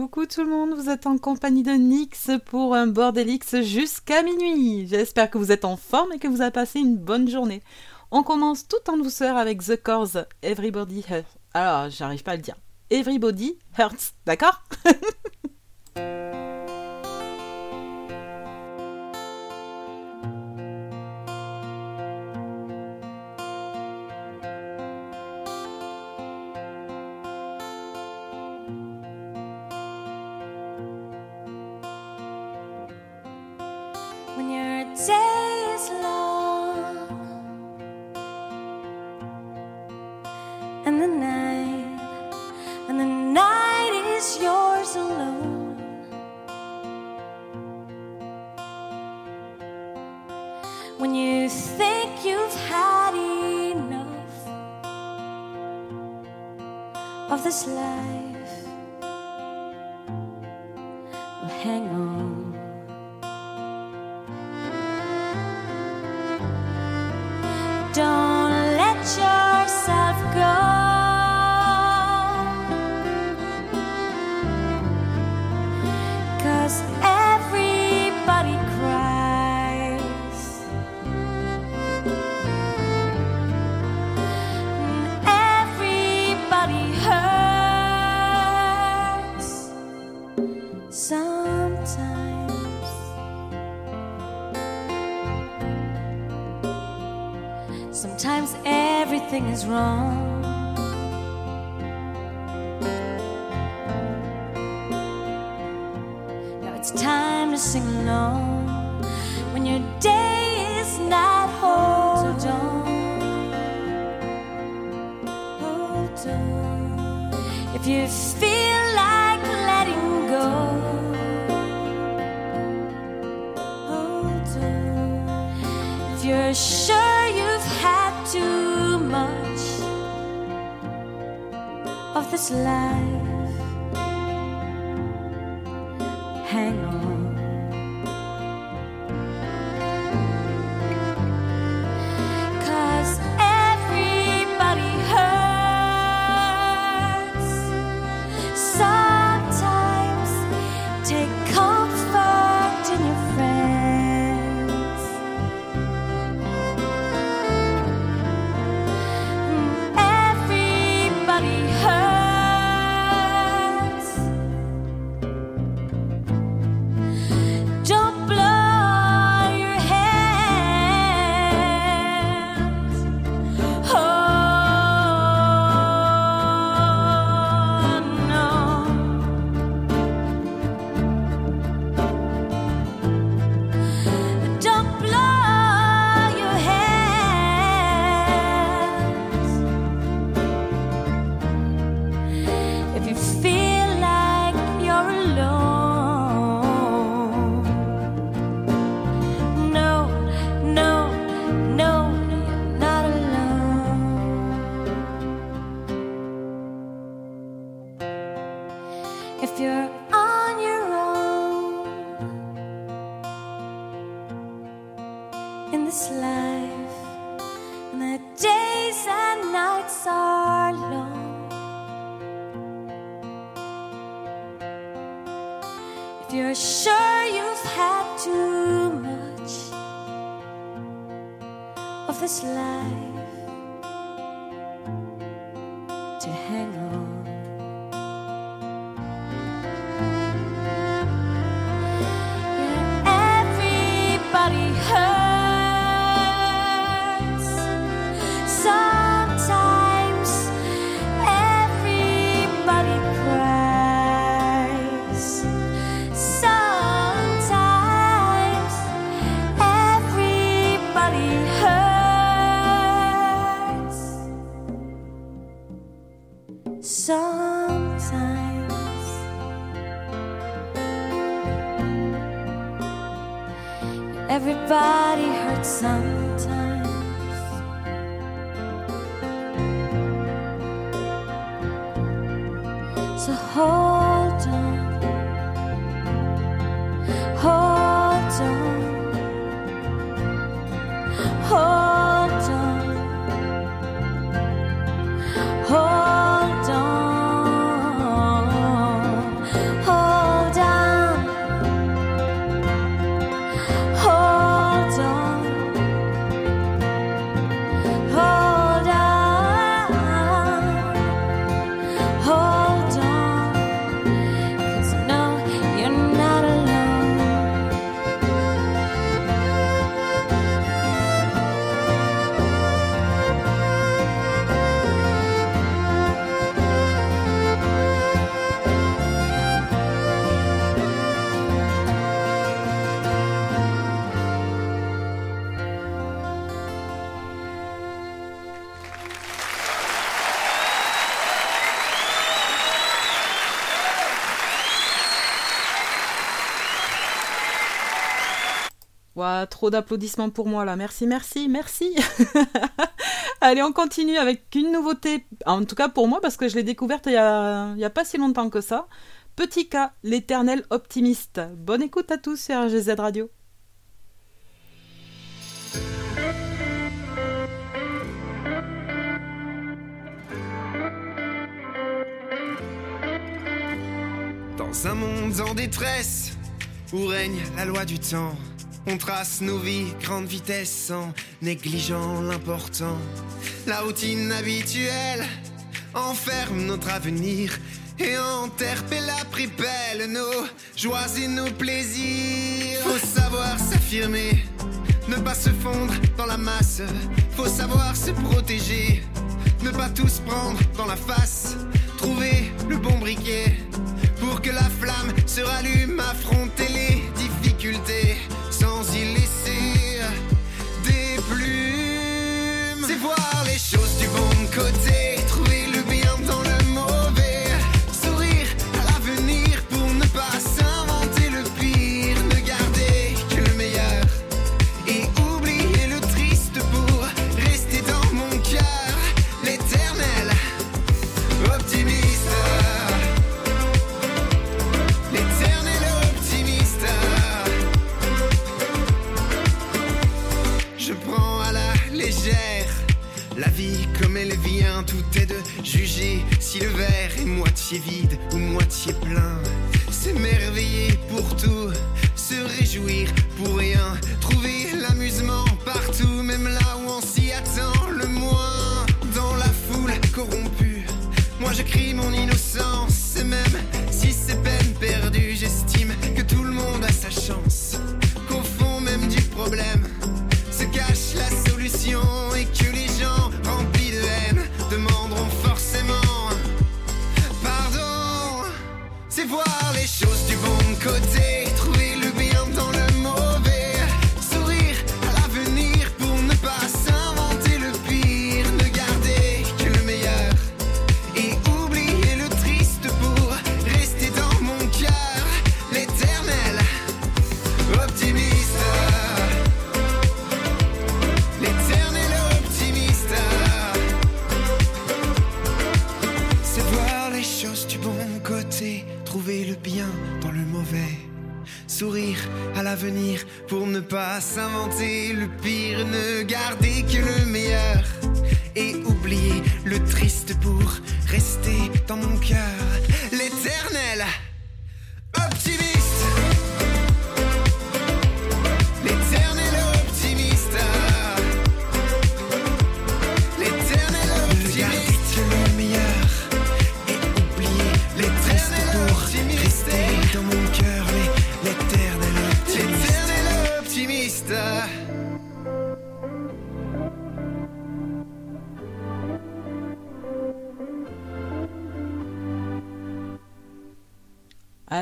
Coucou tout le monde, vous êtes en compagnie de Nix pour un Bordelix jusqu'à minuit. J'espère que vous êtes en forme et que vous avez passé une bonne journée. On commence tout en douceur avec The Cores, Everybody Hurts. Alors, j'arrive pas à le dire. Everybody Hurts, d'accord? day is long. And the night and the night is yours alone. When you think you've had enough of this life well, hang on. don't everything is wrong. Now it's time to sing along when your day is not whole, hold on. Hold on. If you feel like letting go, hold on. If you're sure. this life. Trop d'applaudissements pour moi là. Merci, merci, merci. Allez, on continue avec une nouveauté. En tout cas pour moi, parce que je l'ai découverte il y a, a pas si longtemps que ça. Petit K, l'éternel optimiste. Bonne écoute à tous sur RGZ Radio. Dans un monde en détresse, où règne la loi du temps, on trace nos vies grande vitesse en négligeant l'important. La routine habituelle enferme notre avenir et enterre la pripelle nos joies et nos plaisirs. Faut savoir s'affirmer, ne pas se fondre dans la masse. Faut savoir se protéger, ne pas tous prendre dans la face. Trouver le bon briquet pour que la flamme se rallume, affronter les difficultés sans y laisser des plumes. C'est voir les choses du bon côté. Si le verre est moitié vide ou moitié plein. S'émerveiller pour tout, se réjouir pour rien, trouver l'amusement partout, même là où on s'y attend le moins. Dans la foule corrompue, moi je crie mon innocence, même si c'est côté. Pas s'inventer le pire, ne garder que le meilleur. Et oublier le triste pour rester dans mon cœur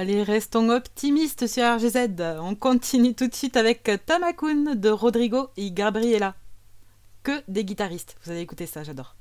Allez, restons optimistes sur RGZ. On continue tout de suite avec Tamakun de Rodrigo et Gabriela. Que des guitaristes. Vous allez écouter ça, j'adore.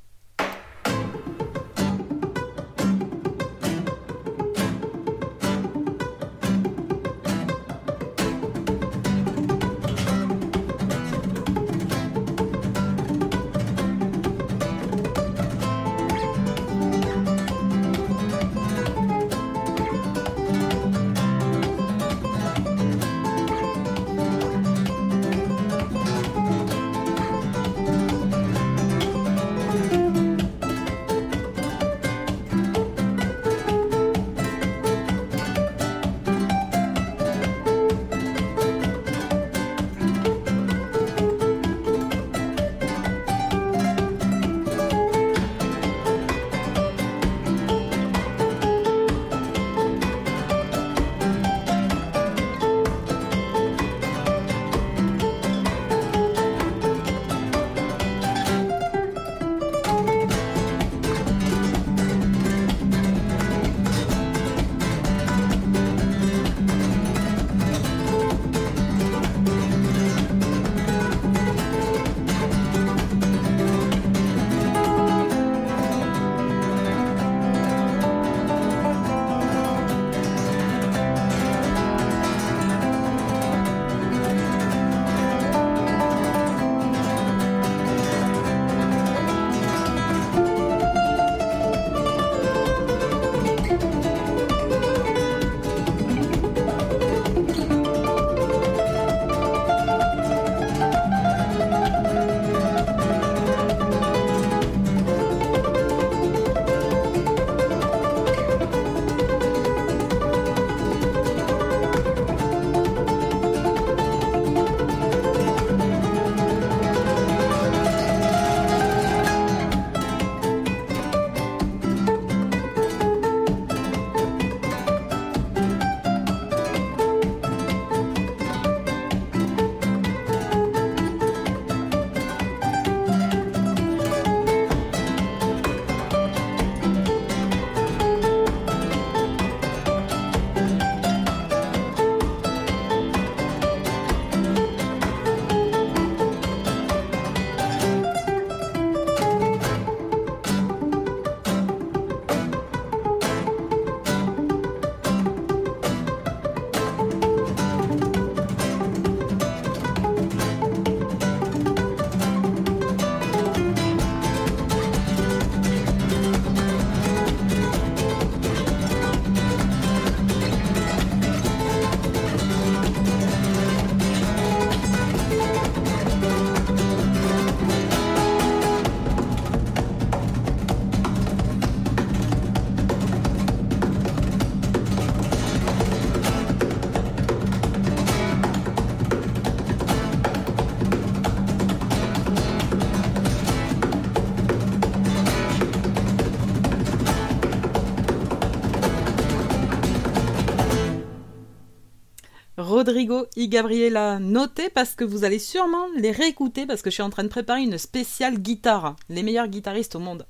Rodrigo y Gabriela. Notez parce que vous allez sûrement les réécouter parce que je suis en train de préparer une spéciale guitare. Les meilleurs guitaristes au monde.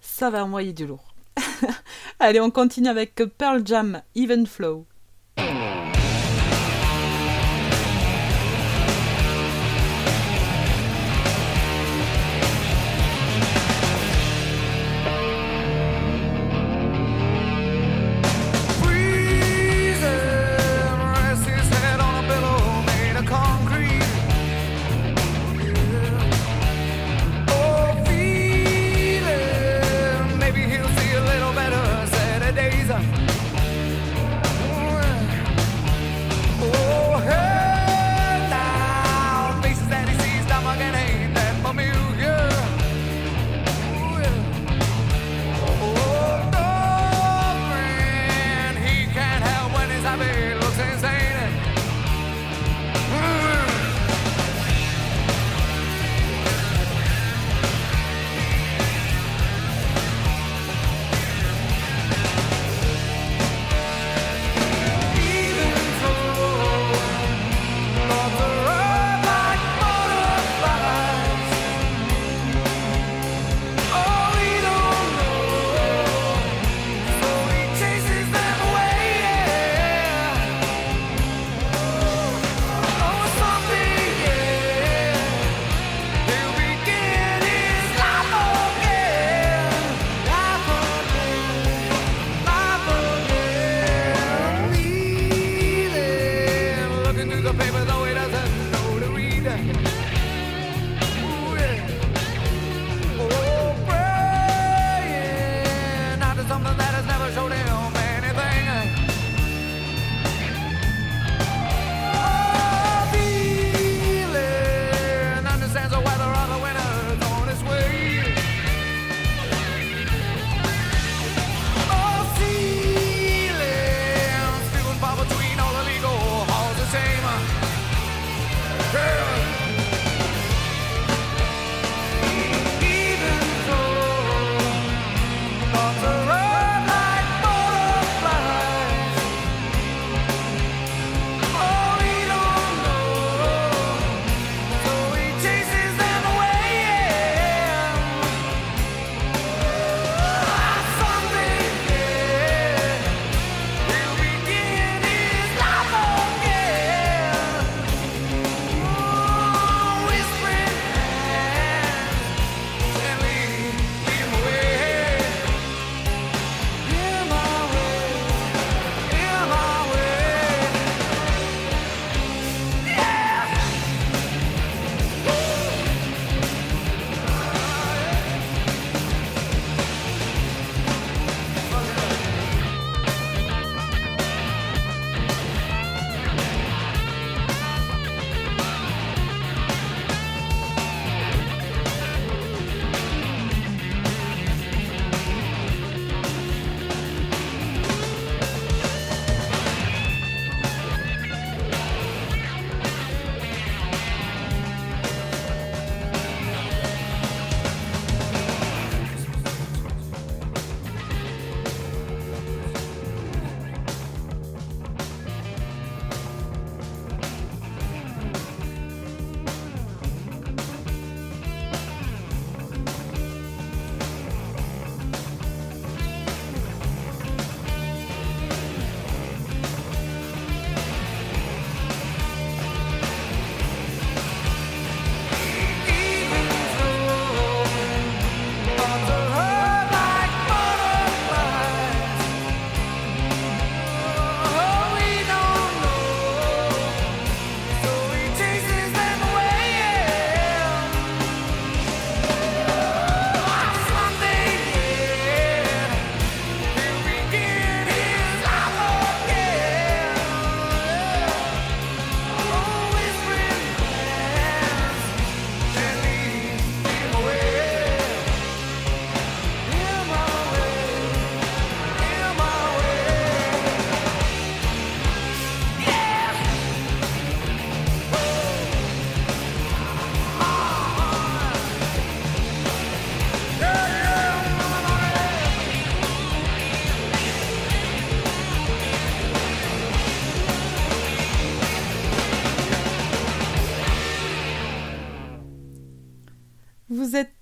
Ça va envoyer du lourd. Allez, on continue avec Pearl Jam, Even Flow.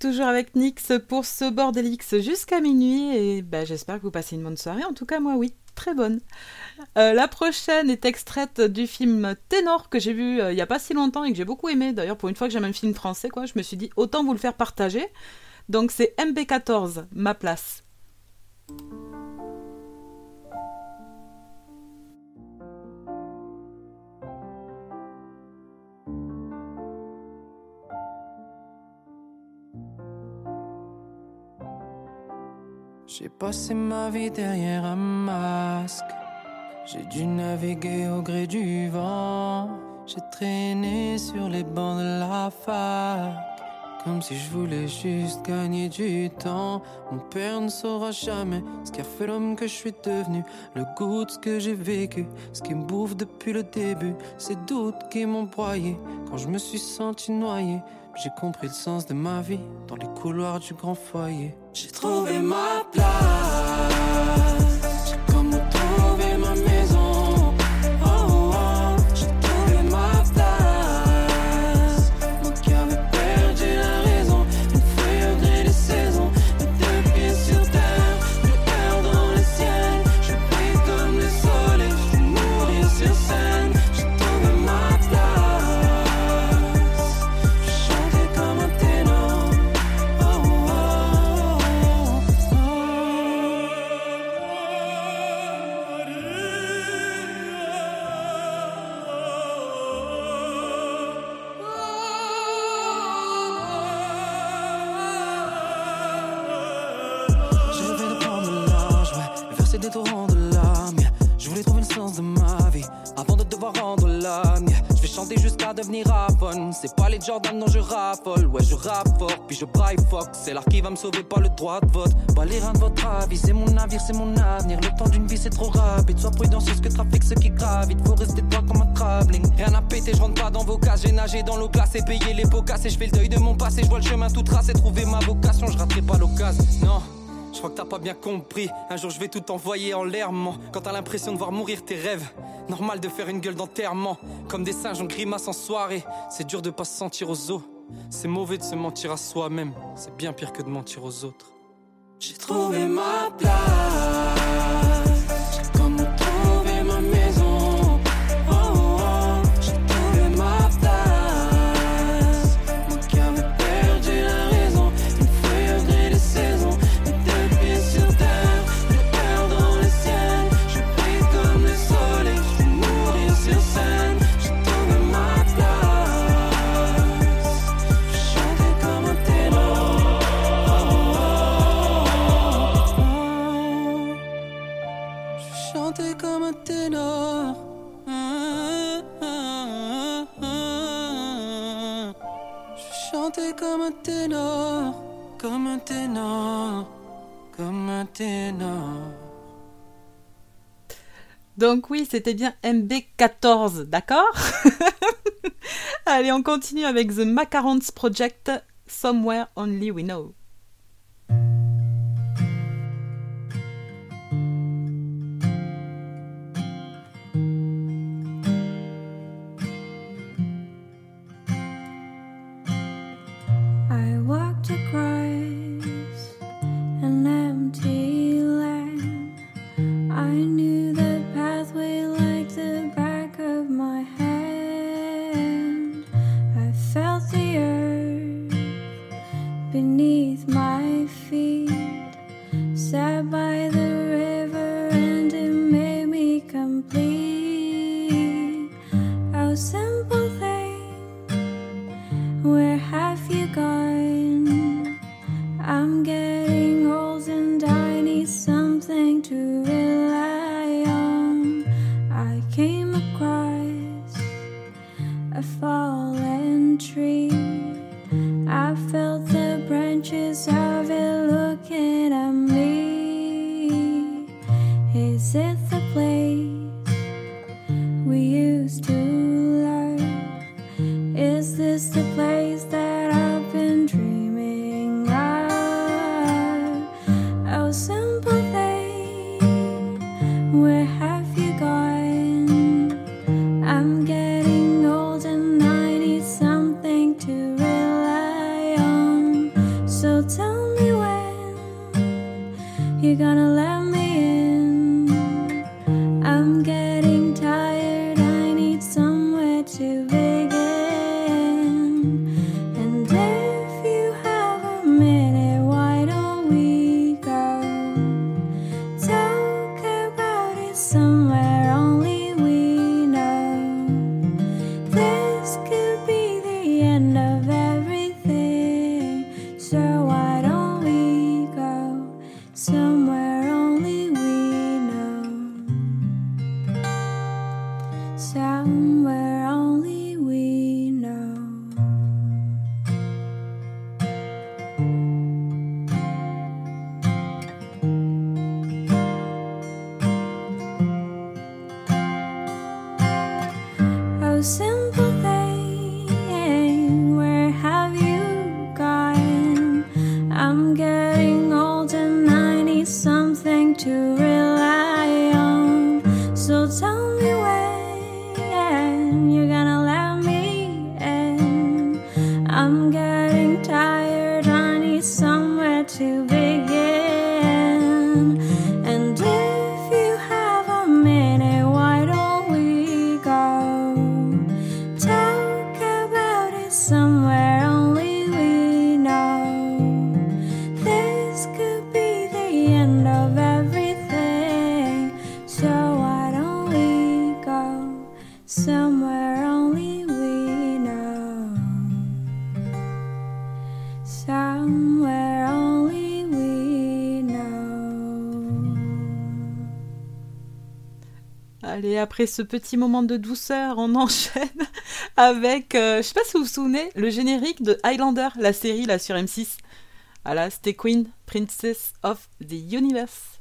Toujours avec Nix pour ce Bordelix jusqu'à minuit et bah, j'espère que vous passez une bonne soirée. En tout cas, moi, oui, très bonne. Euh, la prochaine est extraite du film Ténor que j'ai vu euh, il n'y a pas si longtemps et que j'ai beaucoup aimé. D'ailleurs, pour une fois que j'aime un film français, quoi, je me suis dit autant vous le faire partager. Donc c'est MB14, ma place. J'ai passé ma vie derrière un masque. J'ai dû naviguer au gré du vent. J'ai traîné sur les bancs de la fac. Comme si je voulais juste gagner du temps. Mon père ne saura jamais ce qui a fait l'homme que je suis devenu. Le goût de ce que j'ai vécu, ce qui me bouffe depuis le début. Ces doutes qui m'ont broyé quand je me suis senti noyé. J'ai compris le sens de ma vie dans les couloirs du grand foyer. J'ai trouvé ma place. Devenir bonne. C'est pas les Jordan dont je raffole. Ouais, je rappe fort, puis je braille fuck. C'est l'art qui va me sauver, pas le droit de vote. Pas les reins de votre avis, c'est mon navire, c'est mon avenir. Le temps d'une vie, c'est trop rapide. Sois prudent sur ce que trafique ceux qui gravitent. Faut rester droit comme un travelling. Rien à péter, je rentre pas dans vos cases. J'ai nagé dans l'eau glacée, payé les pots cassés. Je fais le deuil de mon passé, je vois le chemin tout tracé. Trouver ma vocation, je raterai pas l'occasion. Non. Je crois que t'as pas bien compris. Un jour je vais tout envoyer en l'air, Quand t'as l'impression de voir mourir tes rêves, normal de faire une gueule d'enterrement. Comme des singes, on grimace en soirée. C'est dur de pas se sentir aux os. C'est mauvais de se mentir à soi-même. C'est bien pire que de mentir aux autres. J'ai trouvé ma place. Donc oui, c'était bien MB14, d'accord Allez, on continue avec The Macarons Project, Somewhere Only We Know. Après ce petit moment de douceur, on enchaîne avec, euh, je sais pas si vous vous souvenez, le générique de Highlander, la série là sur M6. Voilà, c'était Queen, Princess of the Universe.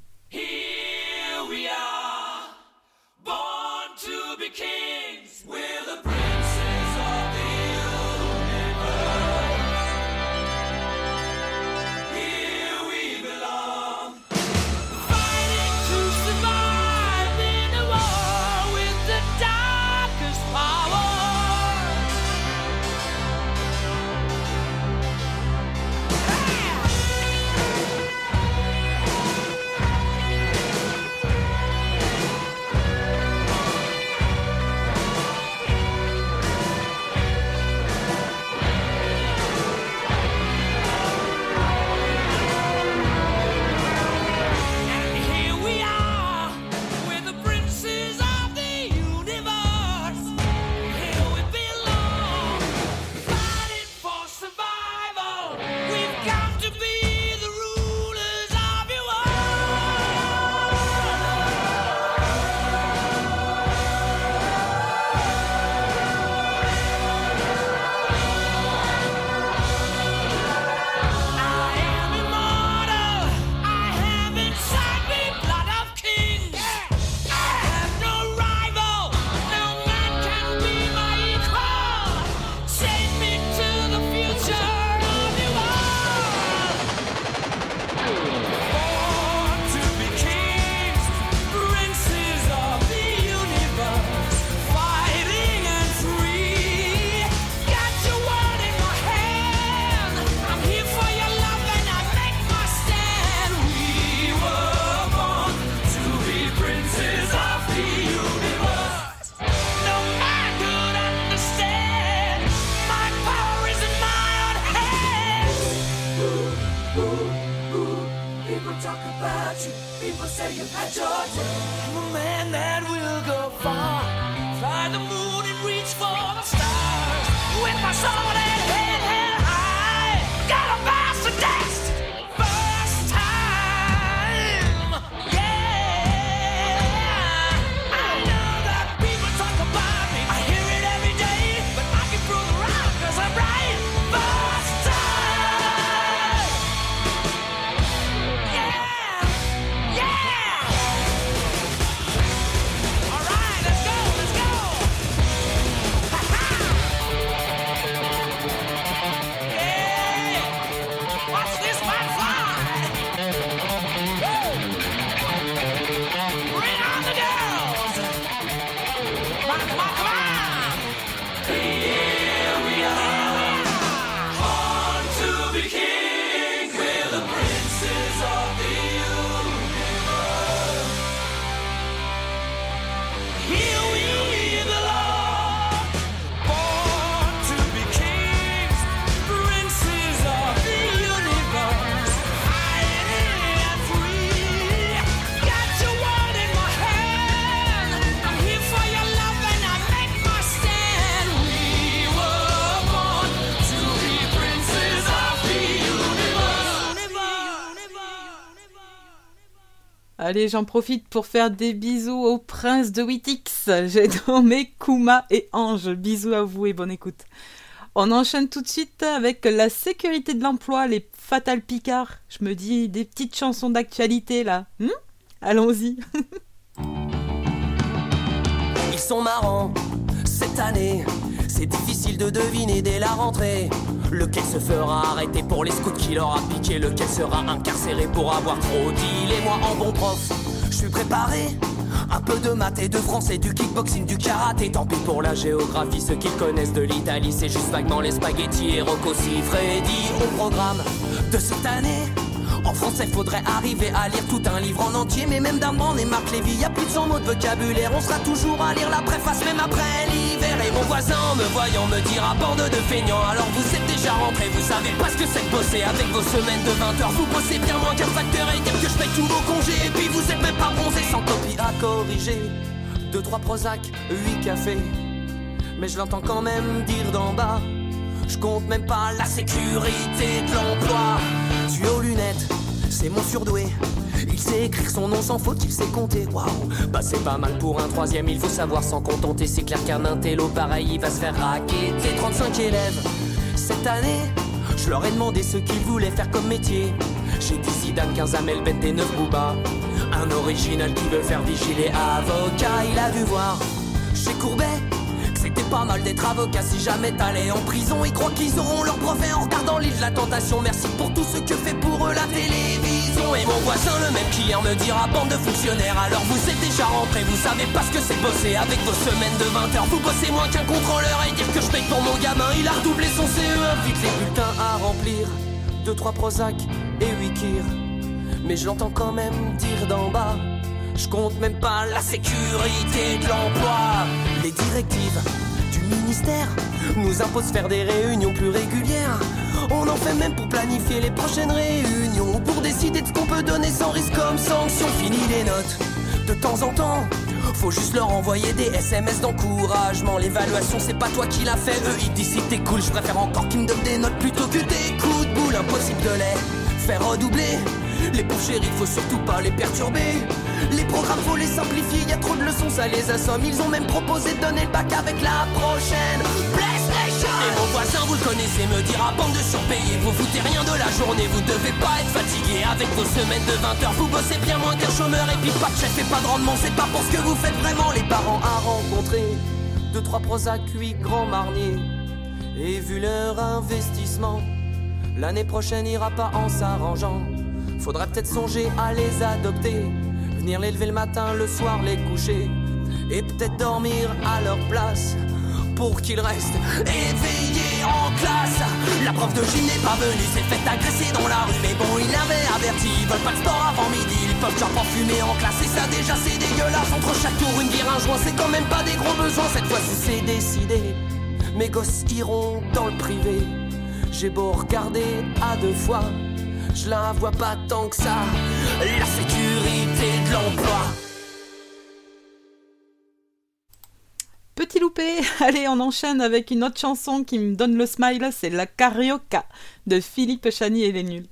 Allez, j'en profite pour faire des bisous au prince de Wittix. J'ai nommé Kuma et Ange. Bisous à vous et bonne écoute. On enchaîne tout de suite avec la sécurité de l'emploi, les Fatal Picard. Je me dis des petites chansons d'actualité là. Hmm Allons-y. Ils sont marrants cette année. C'est difficile de deviner dès la rentrée. Lequel se fera arrêter pour les scouts qui leur a piqué Lequel sera incarcéré pour avoir trop dit Et moi en bon prof, je suis préparé un peu de maths et de français, du kickboxing, du karaté. Tant pis pour la géographie, ceux qui connaissent de l'Italie, c'est juste vaguement les spaghettis et Rocco Freddy au programme de cette année. En français, faudrait arriver à lire tout un livre en entier, mais même d'un et Marc Lévy, y a plus de 100 mots de vocabulaire. On sera toujours à lire la préface, même après l'hiver. Et mon voisin, me voyant, me dira bande de feignants. Alors vous êtes déjà rentré, vous savez pas ce que c'est de bosser avec vos semaines de 20 heures. Vous bossez bien moins qu'un facteur et dire que je paye tous vos congés. Et puis vous êtes même pas bronzé sans copie à corriger. Deux, trois Prozac, huit cafés. Mais je l'entends quand même dire d'en bas. Je compte même pas la sécurité de l'emploi. Tu aux lunettes, c'est mon surdoué. Il sait écrire son nom sans faute, il sait compter. Waouh, bah c'est pas mal pour un troisième, il faut savoir s'en contenter. C'est clair qu'un intello pareil, il va se faire raqueter. 35 élèves cette année, je leur ai demandé ce qu'ils voulaient faire comme métier. J'ai dit Zidane, 15 Amel, Ben des 9 Booba. Un original qui veut faire vigiler avocat, il a dû voir chez Courbet pas mal d'être avocat si jamais t'allais en prison. Ils croient qu'ils auront leur brevet en regardant l'île de la tentation. Merci pour tout ce que fait pour eux la télévision. Et mon voisin, le même client, me dira bande de fonctionnaires. Alors vous êtes déjà rentrés, vous savez pas ce que c'est bosser avec vos semaines de 20 heures. Vous bossez moins qu'un contrôleur et dire que je paye pour mon gamin. Il a redoublé son CE1, vite les bulletins à remplir. 2, 3 Prozac et 8 Kir. Mais je l'entends quand même dire d'en bas. Je compte même pas la sécurité de l'emploi. Les directives du ministère nous imposent faire des réunions plus régulières. On en fait même pour planifier les prochaines réunions. Pour décider de ce qu'on peut donner sans risque comme sanction. Fini les notes de temps en temps. Faut juste leur envoyer des SMS d'encouragement. L'évaluation, c'est pas toi qui l'a fait. Eux, ils disent si t'es cool. Je préfère encore qu'ils me donnent des notes plutôt que des coups de boule. Impossible de les faire redoubler. Les pauvres chéris, faut surtout pas les perturber. Les programmes, faut les simplifier, y a trop de leçons, ça les assomme. Ils ont même proposé de donner le bac avec la prochaine PlayStation. Et mon voisin, vous le connaissez, me dira bande de surpayés. Vous foutez rien de la journée, vous devez pas être fatigué. Avec vos semaines de 20 heures, vous bossez bien moins qu'un chômeur. Et puis pas de chef et pas de rendement, c'est pas pour ce que vous faites vraiment. Les parents à rencontrer, deux, trois Prozac, huit grands marniers. Et vu leur investissement, l'année prochaine ira pas en s'arrangeant. Faudrait peut-être songer à les adopter. Venir les lever le matin, le soir les coucher. Et peut-être dormir à leur place. Pour qu'ils restent éveillés en classe. La prof de gym n'est pas venue, s'est fait agresser dans la rue. Mais bon, il avait averti, ils veulent pas de sport avant midi. Ils peuvent genre pas fumer en classe. Et ça, déjà, c'est dégueulasse. Entre chaque tour, une bière, un joint, c'est quand même pas des gros besoins. Cette fois-ci, c'est décidé. Mes gosses iront dans le privé. J'ai beau regarder à deux fois je la vois pas tant que ça. La sécurité de l'emploi. Petit loupé, allez on enchaîne avec une autre chanson qui me donne le smile, c'est La Carioca de Philippe Chani et les Nuls.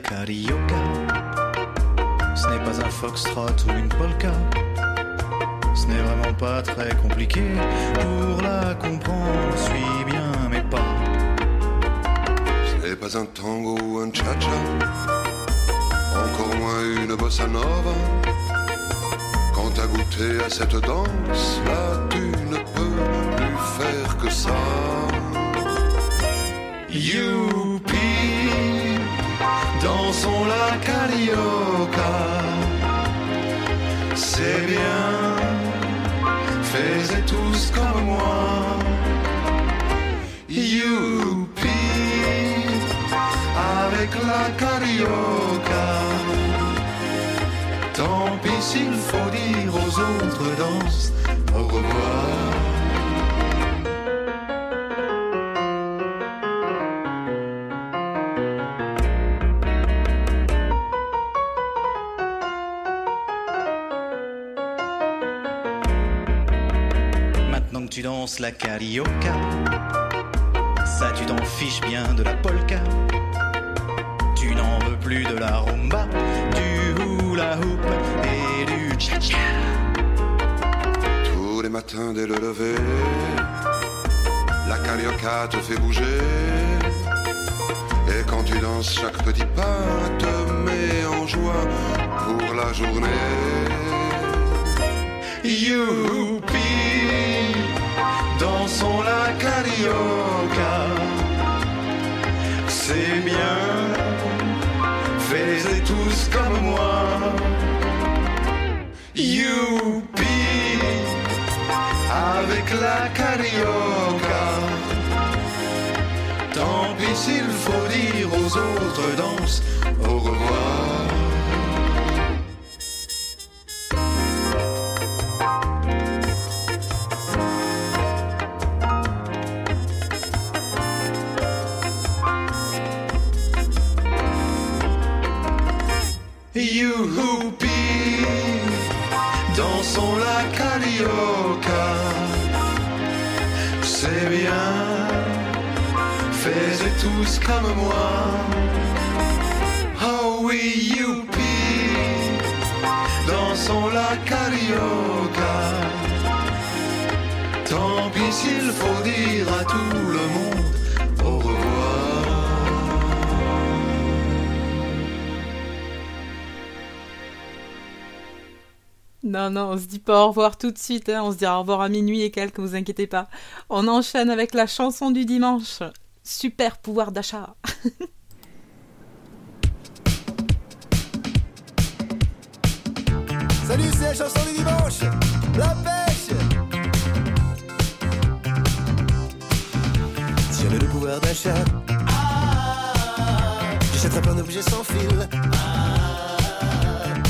Carioca Ce n'est pas un foxtrot ou une polka. Ce n'est vraiment pas très compliqué pour la comprendre. Suis bien mes pas. Ce n'est pas un tango ou un cha-cha, encore moins une bossa nova. Quand t'as goûté à cette danse, là tu ne peux plus faire que ça. Youpi, dansons la carioca. C'est bien, faites tous comme moi. Youpi, avec la carioca. Tant pis s'il faut dire aux autres danses au revoir. La carioca, ça tu t'en fiches bien de la polka. Tu n'en veux plus de la rumba, du hula hoop et du cha-cha. Tous les matins dès le lever, la carioca te fait bouger. Et quand tu danses, chaque petit pas te met en joie pour la journée. Youpi, dansons la carioca. C'est bien, faites tous comme moi. Youpi, avec la carioca. Tant pis s'il faut dire aux autres danses au revoir. Tous comme moi. Oh oui, youpi, dansons la carioca. Tant pis s'il faut dire à tout le monde au revoir. Non, non, on se dit pas au revoir tout de suite, hein. on se dit au revoir à minuit et quelques, vous inquiétez pas. On enchaîne avec la chanson du dimanche. Super pouvoir d'achat. Salut, c'est la chanson du dimanche. La pêche. Si j'avais le pouvoir d'achat, j'achèterais plein d'objets sans fil.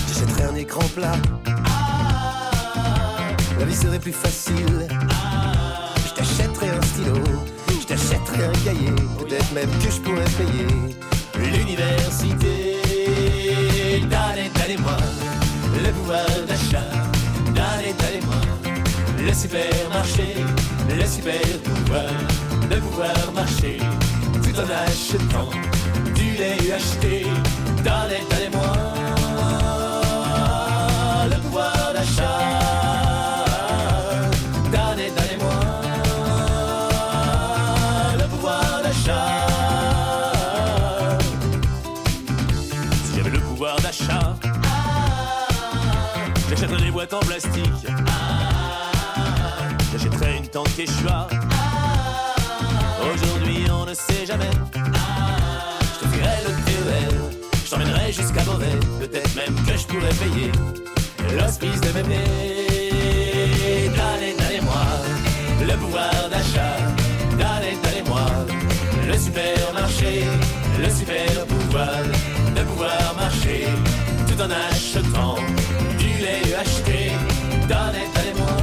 J'achèterais un écran plat. La vie serait plus facile. T'achèterais un cahier. Peut-être même que je pourrais payer l'université. Donnez, donnez-moi le pouvoir d'achat. Donnez, donnez-moi le supermarché. Le super pouvoir de pouvoir marcher tout en achetant du lait UHT. Donnez, donnez-moi en plastique. J'achèterais une tente Quechua. Aujourd'hui, on ne sait jamais. Je te ferai le TER, je t'emmènerai jusqu'à Beauvais. Peut-être même que je pourrais payer l'hospice de bébé. Donnez, donnez-moi le pouvoir d'achat. Donnez, donnez-moi le supermarché, le super pouvoir de pouvoir marcher tout en achetant du lait UHT. Donnez, donnez-moi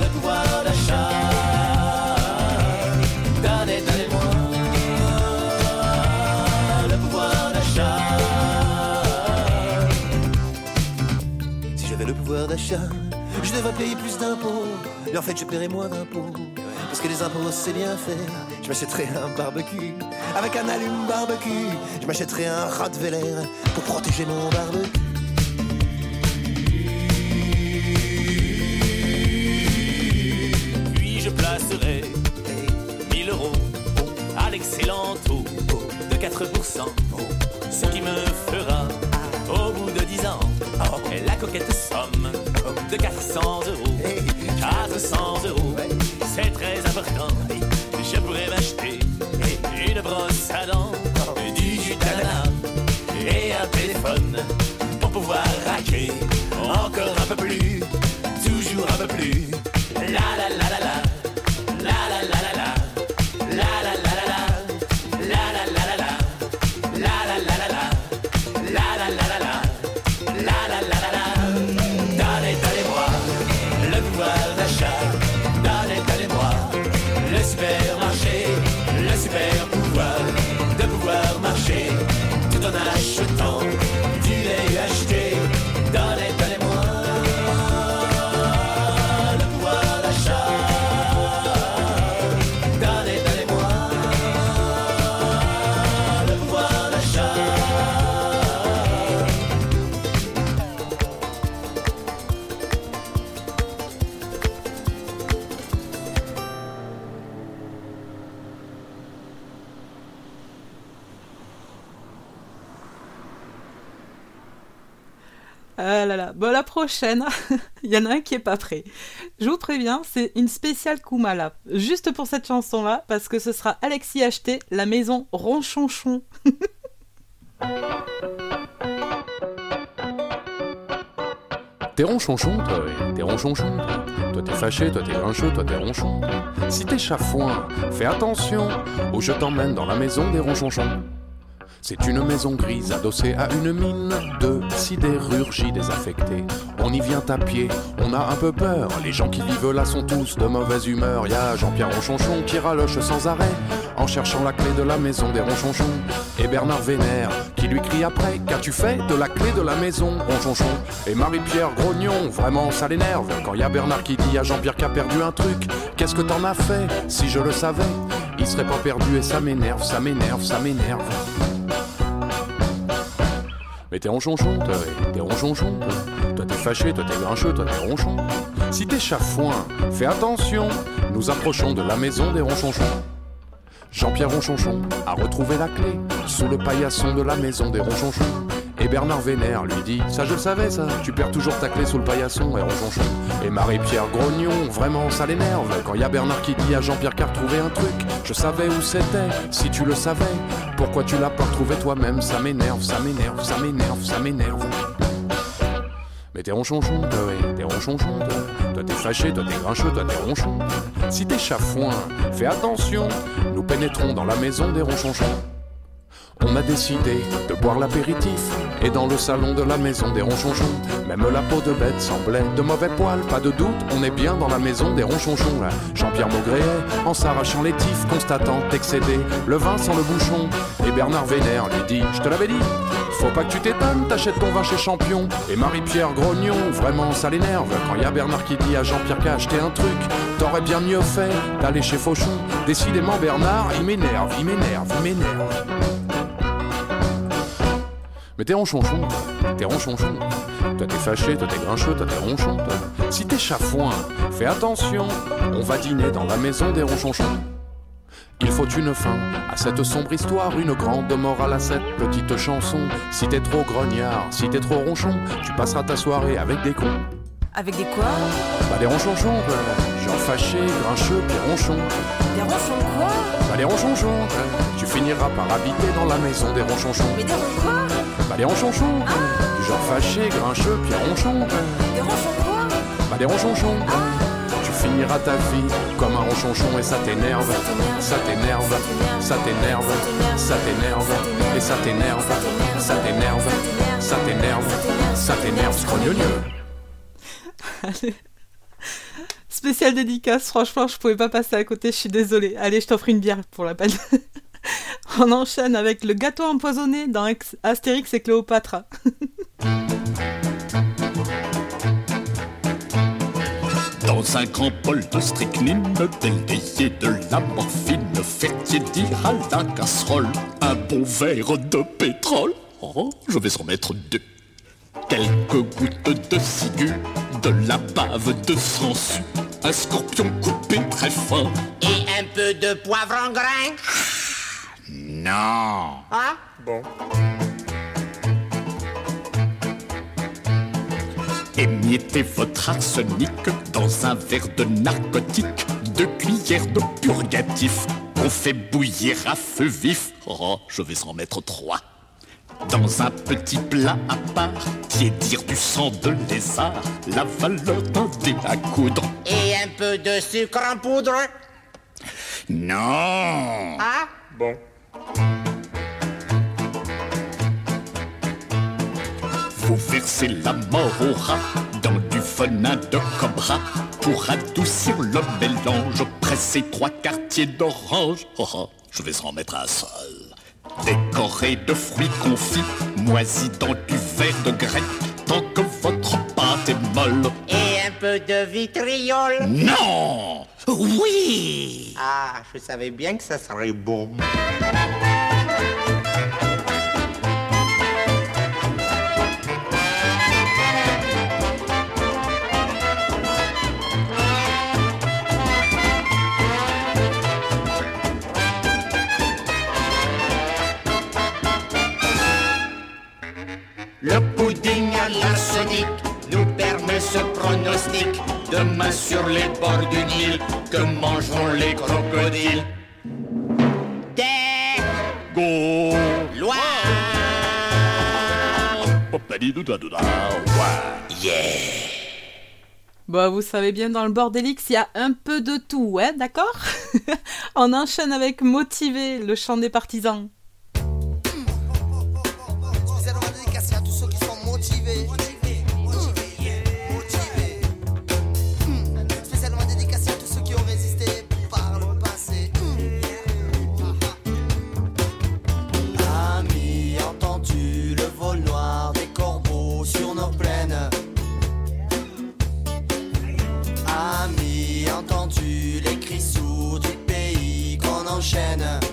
le pouvoir d'achat. Donnez, donnez-moi le pouvoir d'achat. Si j'avais le pouvoir d'achat, je devrais payer plus d'impôts. Mais en fait, je paierais moins d'impôts. Que les impôts, c'est bien fait. Je m'achèterais un barbecue avec un allume barbecue. Je m'achèterais un Rottweiler pour protéger mon barbecue. Puis je placerai 1000 euros à l'excellent taux de 4%. Ce qui me fera, au bout de 10 ans, la coquette somme de 400 euros. 400 euros, c'est très important. Je pourrais m'acheter une brosse à dents, du Jutana et un téléphone pour pouvoir raquer encore un peu plus, toujours un peu plus. Ah. Bon, la prochaine, il y en a un qui est pas prêt. Je vous préviens, c'est une spéciale Kumala. Juste pour cette chanson-là, parce que ce sera Alexis Acheté, la maison Ronchonchon. T'es ronchonchon, toi, t'es ronchonchon. toi. T'es fâché, toi t'es grincheux, toi t'es ronchon. Si t'es chafouin, fais attention, ou je t'emmène dans la maison des ronchonchons. C'est une maison grise adossée à une mine de sidérurgie désaffectée. On y vient à pied, on a un peu peur. Les gens qui vivent là sont tous de mauvaise humeur. Y a Jean-Pierre Ronchonchon qui raloche sans arrêt en cherchant la clé de la maison des Ronchonchons. Et Bernard Vénère qui lui crie après Qu'as-tu fait de la clé de la maison, Ronchonchon? Et Marie-Pierre Grognon, vraiment ça l'énerve. Quand y a Bernard qui dit à Jean-Pierre qui a perdu un truc Qu'est-ce que t'en as fait Si je le savais, il serait pas perdu et ça m'énerve, ça m'énerve, ça m'énerve. Mais t'es ronchonchon, toi, t'es ronchonchon, toi. Toi t'es fâché, toi t'es grincheux, toi t'es ronchon. Si t'es chafouin, fais attention, nous approchons de la maison des ronchonchons. Jean-Pierre Ronchonchon a retrouvé la clé sous le paillasson de la maison des Ronchonchons. Et Bernard Vénère lui dit Ça je le savais ça, tu perds toujours ta clé sous le paillasson et Ronchonchon. Et Marie-Pierre Grognon, vraiment ça l'énerve quand y a Bernard qui dit à Jean-Pierre qu'a retrouvé un truc. Je savais où c'était, si tu le savais. Pourquoi tu l'as pas retrouvé toi-même? Ça m'énerve, ça m'énerve, ça m'énerve, ça m'énerve. Mais t'es ronchonchon, toi, t'es ronchonchon, toi. Toi t'es fâché, toi t'es grincheux, toi t'es ronchon. Si t'es chafouin, fais attention, nous pénétrons dans la maison des ronchonchons. On a décidé de boire l'apéritif et dans le salon de la maison des ronchonchons, même la peau de bête semblait de mauvais poils, pas de doute, on est bien dans la maison des ronchonchons. là. Jean-Pierre Maugréet, en s'arrachant les tifs, constatant excédé le vin sans le bouchon. Et Bernard Vénère lui dit, je te l'avais dit, faut pas que tu t'étonnes, t'achètes ton vin chez Champion. Et Marie-Pierre Grognon, vraiment ça l'énerve, quand y a Bernard qui dit à Jean-Pierre qu'a acheté un truc, t'aurais bien mieux fait d'aller chez Fauchon. Décidément Bernard, il m'énerve, il m'énerve, il m'énerve. Mais t'es ronchonchon, toi. t'es ronchonchon. Toi t'es fâché, toi t'es grincheux, toi t'es ronchon. toi. Si t'es chafouin, fais attention, on va dîner dans la maison des ronchonchons. Il faut une fin à cette sombre histoire, une grande morale à cette petite chanson. Si t'es trop grognard, si t'es trop ronchon, tu passeras ta soirée avec des cons. Avec des quoi? Bah des ronchonchons. Genre fâché, grincheux, puis ronchon. Des ronchons quoi Bah des ronchonchons. Tu finiras par habiter dans la maison des ronchonchons. Mais des ronchons quoi Bah des ronchonchons. Du genre fâché, grincheux, puis ronchon, quoi. Des ronchons quoi Bah des ronchonchons. Tu finiras ta vie comme un ronchonchon et ça t'énerve, ça t'énerve, ça t'énerve, ça t'énerve, et ça t'énerve, ça t'énerve, ça t'énerve, ça t'énerve, scrognonieux. Allez. Spéciale dédicace, franchement, je pouvais pas passer à côté, je suis désolée. Allez, je t'offre une bière pour la peine. On enchaîne avec le gâteau empoisonné dans Astérix et Cléopâtre. Dans un grand bol de strychnine, délayé de la morphine, faites dire à la casserole un bon verre de pétrole. Oh, je vais en mettre deux. Quelques gouttes de ciguë, de la bave de sangsue, un scorpion coupé très fin. Et un peu de poivre en grain Non. Ah Bon. Émiettez votre arsenic dans un verre de narcotique, deux cuillères de purgatif qu'on fait bouillir à feu vif. Oh, je vais en mettre trois. Dans un petit plat à part, tiédir du sang de lézard, la valeur d'un dé à coudre. Et un peu de sucre en poudre Non Ah Bon. Vous versez la mort au rat dans du venin de cobra pour adoucir le mélange. Presser trois quartiers d'orange. Oh, oh, je vais en mettre un seul. Décoré de fruits confits, moisis dans du verre de grec, tant que votre pâte est molle. Et un peu de vitriol. Non Oui Ah, je savais bien que ça serait bon. Le pudding à l'arsenic nous permet ce pronostic. Demain sur les bords du Nil, que mangeront les crocodiles? Des Go lois Yeah. Bah, vous savez bien, dans le Bordelix, il y a un peu de tout, ouais, d'accord? On enchaîne avec Motivé, le chant des partisans. Sont motivés. Motivés, motivés. Hmm. Spécialement dédicacé à tous ceux qui ont résisté par le passé. Ami, entends-tu le vol noir des corbeaux sur nos plaines? Ami, entends-tu les cris sourds du pays qu'on enchaîne?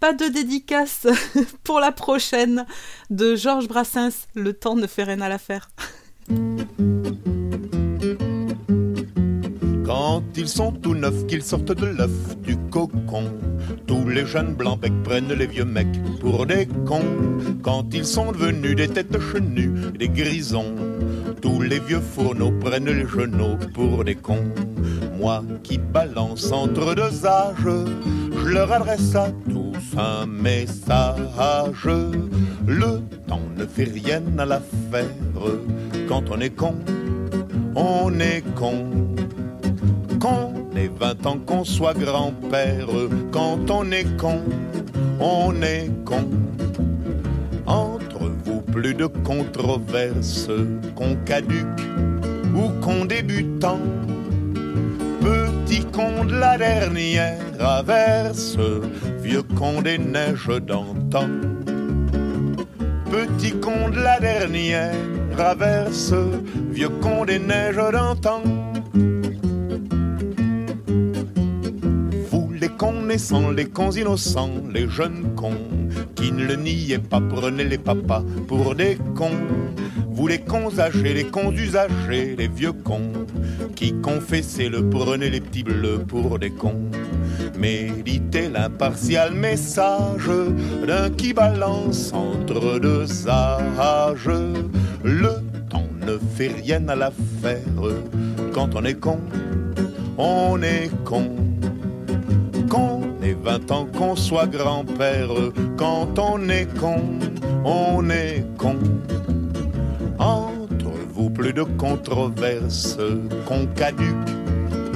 Pas de dédicace pour la prochaine de Georges Brassens. Le temps ne fait rien à l'affaire. Quand ils sont tout neufs, qu'ils sortent de l'œuf du cocon, tous les jeunes blancs becs prennent les vieux mecs pour des cons. Quand ils sont devenus des têtes chenues, des grisons, tous les vieux fourneaux prennent les genoux pour des cons. Moi qui balance entre deux âges, je leur adresse à tous un message. Le temps ne fait rien à l'affaire. Quand on est con, on est con qu'on ait 20 ans, qu'on soit grand-père. Quand on est con, on est con. Entre vous, plus de controverses, qu'on caduque ou qu'on débutant. Petit con de la dernière averse, vieux con des neiges d'antan. Petit con de la dernière averse, vieux con des neiges d'antan. Cons naissants, les cons innocents, les jeunes cons qui ne le niaient pas, prenaient les papas pour des cons. Vous les cons âgés, les cons usagés, les vieux cons qui confessaient le prenaient les petits bleus pour des cons. Méditez l'impartial message d'un qui balance entre deux âges. Le temps ne fait rien à l'affaire. Quand on est con, on est con 20 ans, qu'on soit grand-père. Quand on est con, on est con. Entre vous, plus de controverses, qu'on caduque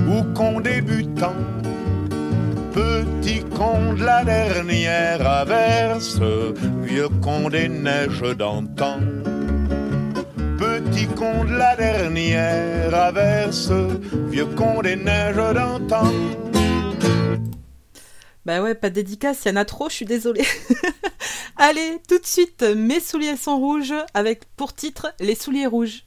ou qu'on débutant. Petit con de la dernière averse, vieux con des neiges d'antan. Petit con de la dernière averse, vieux con des neiges d'antan. Bah ouais, pas de dédicace, il y en a trop, je suis désolée. Allez, tout de suite, mes souliers sont rouges, avec pour titre Les souliers rouges.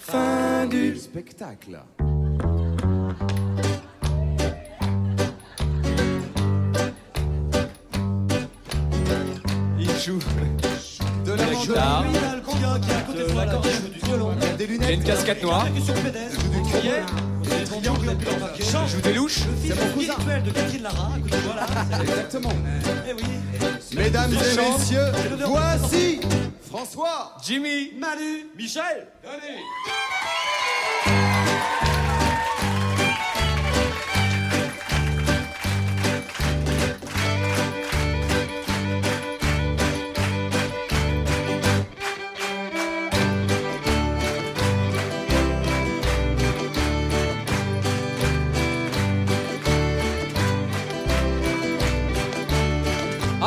Fin du spectacle. Joue. De la guitare, de l'accordéon, du violon, des lunettes, une casquette noire, joue du joue des louches. C'est mon cousin. de Catherine Lara. Voilà. Exactement. Mesdames et messieurs, voici François, Jimmy, Manu, Michel, Denis.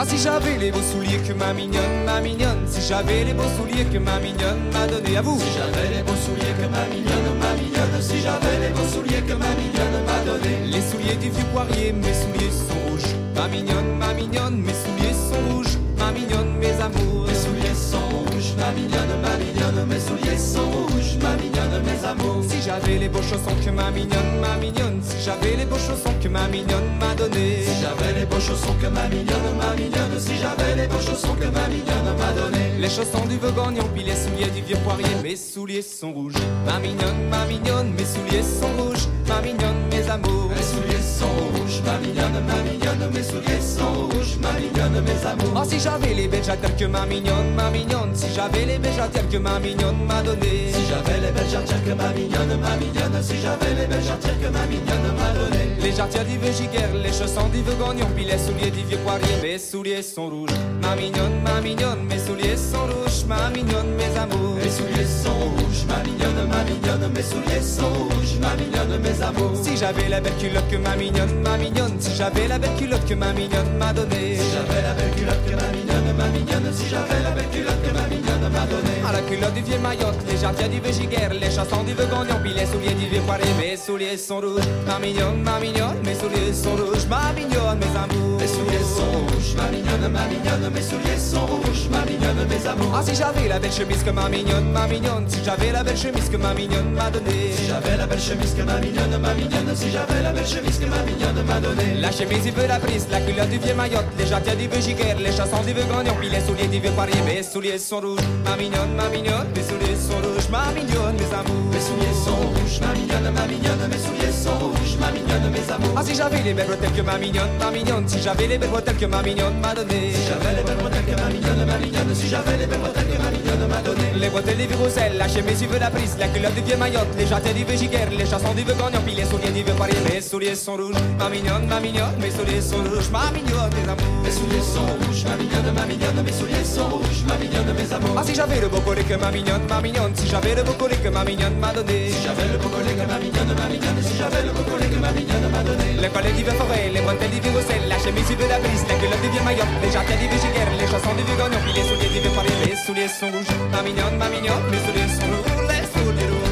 Ah si j'avais les beaux souliers que ma mignonne, ma mignonne Si j'avais les beaux souliers que ma mignonne m'a donné à vous. Si j'avais les beaux souliers que ma mignonne, ma mignonne Si j'avais les beaux souliers que ma mignonne m'a donné Les souliers du vieux poirier, mes souliers sont rouges. Ma mignonne, ma mignonne, mes souliers sont rouges. Ma mignonne, mes amours. Mes souliers sont rouges, ma mignonne, ma mignonne Mes souliers sont rouges, ma mignonne, mes amours. Si j'avais les beaux chaussons que ma mignonne, ma mignonne. Si j'avais les beaux chaussons que ma mignonne m'a donné. Si j'avais les beaux chaussons que ma mignonne, ma mignonne. Si j'avais les beaux chaussons que ma mignonne m'a donné. Les chaussons du Vogagnon, puis les souliers du vieux poirier. Mes souliers sont rouges Ma mignonne, ma mignonne, mes souliers sont rouges Ma mignonne, mes amours. Mes souliers sont rouges, ma mignonne, ma mignonne Mes souliers sont rouges, ma mignonne, mes amours. Oh si j'avais les belles jarretières que ma mignonne, ma mignonne Si j'avais les belles jarretières que ma mignonne m'a donné. Si j'avais les belles jarretières que ma mignonne, ma mignonne Si j'avais les belles que ma mignonne m'a donné. Les du vieux giguère, les chaussons vieux gagnon Puis les souliers vieux poirier, mes souliers sont rouges. Ma mignonne, ma mignonne, mes souliers sont rouges. Ma mignonne, mes amours. Mes souliers sont rouges, ma mignonne, ma mignonne Mes souliers sont rouges, ma mignonne, mes amours. Si j'avais la belle culotte que ma mignonne, ma mignonne. Si j'avais la belle culotte que ma mignonne m'a donnée. Si j'avais la belle culotte que ma mignonne, ma mignonne. Si j'avais la belle culotte que ma mignonne m'a donnée. À la culotte du vieux Mayotte, les jardiens du vieux Giguère, les chassants du vieux Gagnon, puis les souliers du vieux Poiré. Mes souliers sont rouges, ma mignonne, ma mignonne. Mes souliers sont rouges, ma mignonne, mes amours. Mes souliers sont rouges, ma mignonne, ma mignonne. Mes souliers sont rouges, ma mignonne, mes amours. Ah, si j'avais la belle chemise que ma mignonne, ma mignonne. Si j'avais la belle chemise que ma mignonne m'a donnée. Si j'avais la belle chemise que ma mignonne, ma mignonne. Si j'avais la belle chemise que ma mignonne m'a donnée. La chemise, il veut la prise, la culotte du vieux Mayotte. Les jardiens du vieux Giguère, les chassants du vieux Gagnon, puis les souliers du vieux Poirier. Mes souliers sont rouges, ma mignonne, ma mignonne. Mes souliers sont rouges, ma mignonne, mes amours. Mes souliers sont rouges, ma mignonne, ma mignonne. Mes souliers sont rouges, ma mignonne, mes amours. Ah, si j'avais les belles bretelles que ma mignonne, ma mignonne. Si j'avais les belles bretelles que ma mignonne m'a donné. Si j'avais les belles bretelles que ma mignonne, ma mignonne. Si j'avais les belles bretelles que ma mignonne m'a donné. Les bretelles du vieux Roussel, la chemise du vieux la prise, la culotte du vieux Mayotte, les jardiens du vieux les chassants du vieux puis les souliers du vieux. Mes souliers sont rouges, ma mignonne, ma mignonne. Mes souliers sont rouges, ma mignonne, mes amours. Mes souliers sont rouges, ma mignonne, ma mignonne. Mes souliers sont rouges, ma mignonne, mes amours. Ah, si j'avais le beau collet que ma mignonne, ma mignonne. Si j'avais le beau collet que ma mignonne m'a donné. Si j'avais le beau collet que ma mignonne, ma mignonne. Si j'avais le beau collet que ma mignonne m'a donné. Le collet vieux forêt, les bretelles du vieux Roussel, la chemise vieux la prise, la culotte du vieux Mayotte, les jardiens du vieux Giguère, les chassants du vieux Gagnon, les souliers vieux Paris. Mes souliers sont rouges, ma mignonne, ma mignonne. Mes souliers sont rouges, les souliers rouges.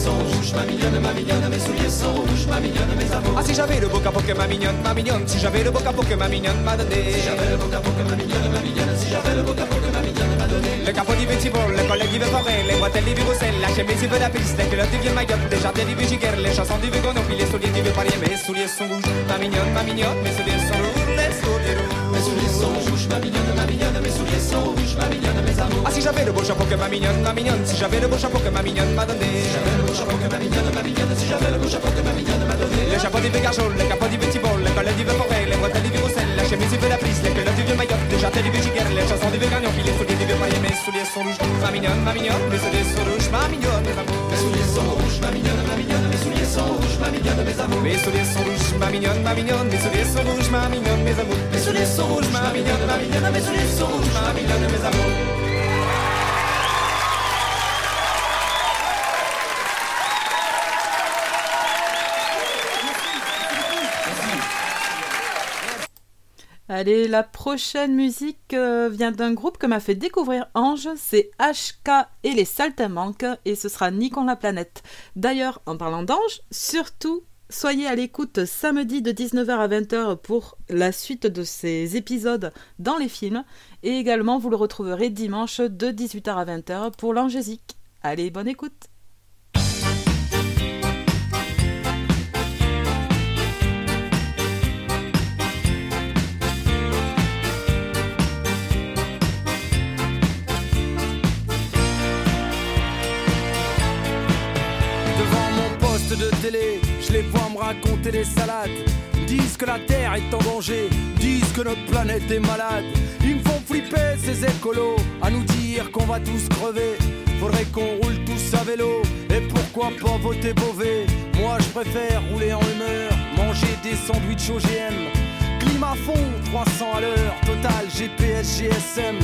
Sont rouges, ma mignonne, ma mignonne. Mes souliers sont rouges, ma mignonne, mes amours. Ah, si j'avais le beau capot que ma mignonne, ma mignonne. Si j'avais le beau capot que ma mignonne m'a donné. Si j'avais le beau capot que ma mignonne, ma mignonne. Si j'avais le beau capot que ma mignonne m'a donné. Le capot du vieux Thibault, le collet vieux forêt, les bretelles vieux Roussel, la chemise du vieux la piste, la culotte du vieux Mayotte, les jardins vieux Giguère, les chansons du vieux Gagnon, puis les souliers du vieux Parier. Mes souliers sont rouges, ma mignonne, ma mignonne. Mes souliers sont rouges, les souliers rouges. Mes souliers sont rouges, ma mignonne, ma mignonne. Mes souliers sont rouges, ma mignonne, mes. Ah, si j'avais le beau chapeau que ma mignonne, ma mignonne. Si j'avais le beau chapeau que ma mignonne m'a donné. Si j'avais le beau chapeau que ma mignonne, ma mignonne. Si j'avais le beau chapeau que ma mignonne m'a donné. Le chapeau du le capot du vieux Thibault, le collet du forêt, les du Roussel, la chemise du vieux la prise, les culottes du vieux Mayotte, les jardins du vieux les chansons du vieux Gagnon, puis les souliers du vieux Paris. Mes souliers sont rouges, ma mignonne, ma mignonne. Mes souliers sont rouges, ma mignonne, mes souliers sont rouges, ma mignonne, ma mignonne. Mes souliers sont rouges, ma mignonne, mes souliers sont rouges, ma mignonne, ma mignonne. Mes souliers sont ma mignonne, mes ma mignonne, ma mignonne. Ma mignonne. Allez, la prochaine musique euh, vient d'un groupe que m'a fait découvrir Ange, c'est HK et les Saltimbanques, et ce sera Nikon la planète. D'ailleurs, en parlant d'Ange, surtout, soyez à l'écoute samedi de 19h à 20h pour la suite de ces épisodes dans les films, et également vous le retrouverez dimanche de 18h à 20h pour l'Angésique. Allez, bonne écoute Devant mon poste de télé, raconter des salades. Disent que la Terre est en danger, disent que notre planète est malade. Ils me font flipper ces écolos, à nous dire qu'on va tous crever. Faudrait qu'on roule tous à vélo, et pourquoi pas voter Beauvais? Moi je préfère rouler en humeur, manger des sandwichs OGM. Climat fond, 300 à l'heure, total GPS, GSM.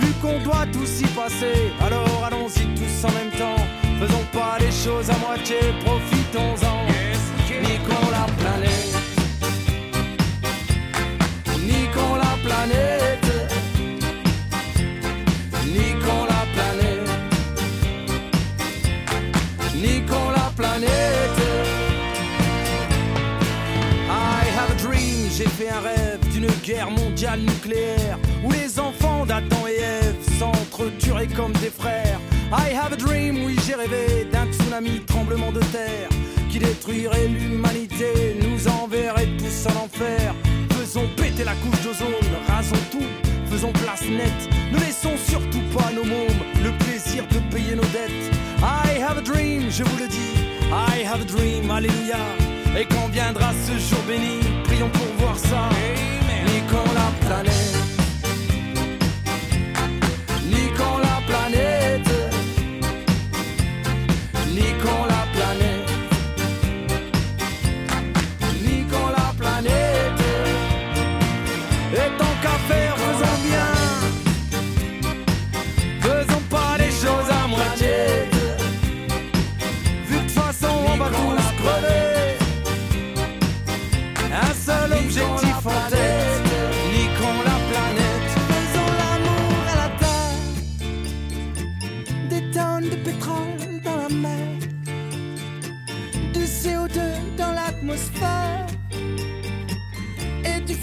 Vu qu'on doit tous y passer, alors allons-y tous en même temps. Faisons pas les choses à moitié, profitons-en. La planète. La planète. La planète. La planète. I have a dream, j'ai fait un rêve d'une guerre mondiale nucléaire où les enfants d'Adam et Ève s'entretueraient comme des frères. I have a dream, oui j'ai rêvé d'un tsunami tremblement de terre qui détruirait l'humanité, nous enverrait tous en enfer. Faisons péter la couche d'ozone, rasons tout, faisons place nette. Ne laissons surtout pas nos mômes le plaisir de payer nos dettes. I have a dream, je vous le dis, I have a dream, alléluia. Et quand viendra ce jour béni, prions pour voir ça. Niquons la planète.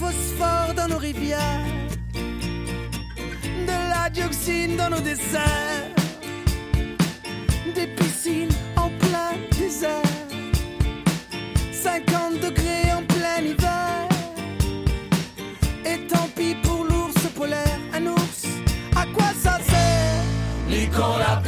Phosphore dans nos rivières, de la dioxine dans nos déserts, des piscines en plein désert, 50 degrés en plein hiver. Et tant pis pour l'ours polaire, un ours, à quoi ça sert? Nico la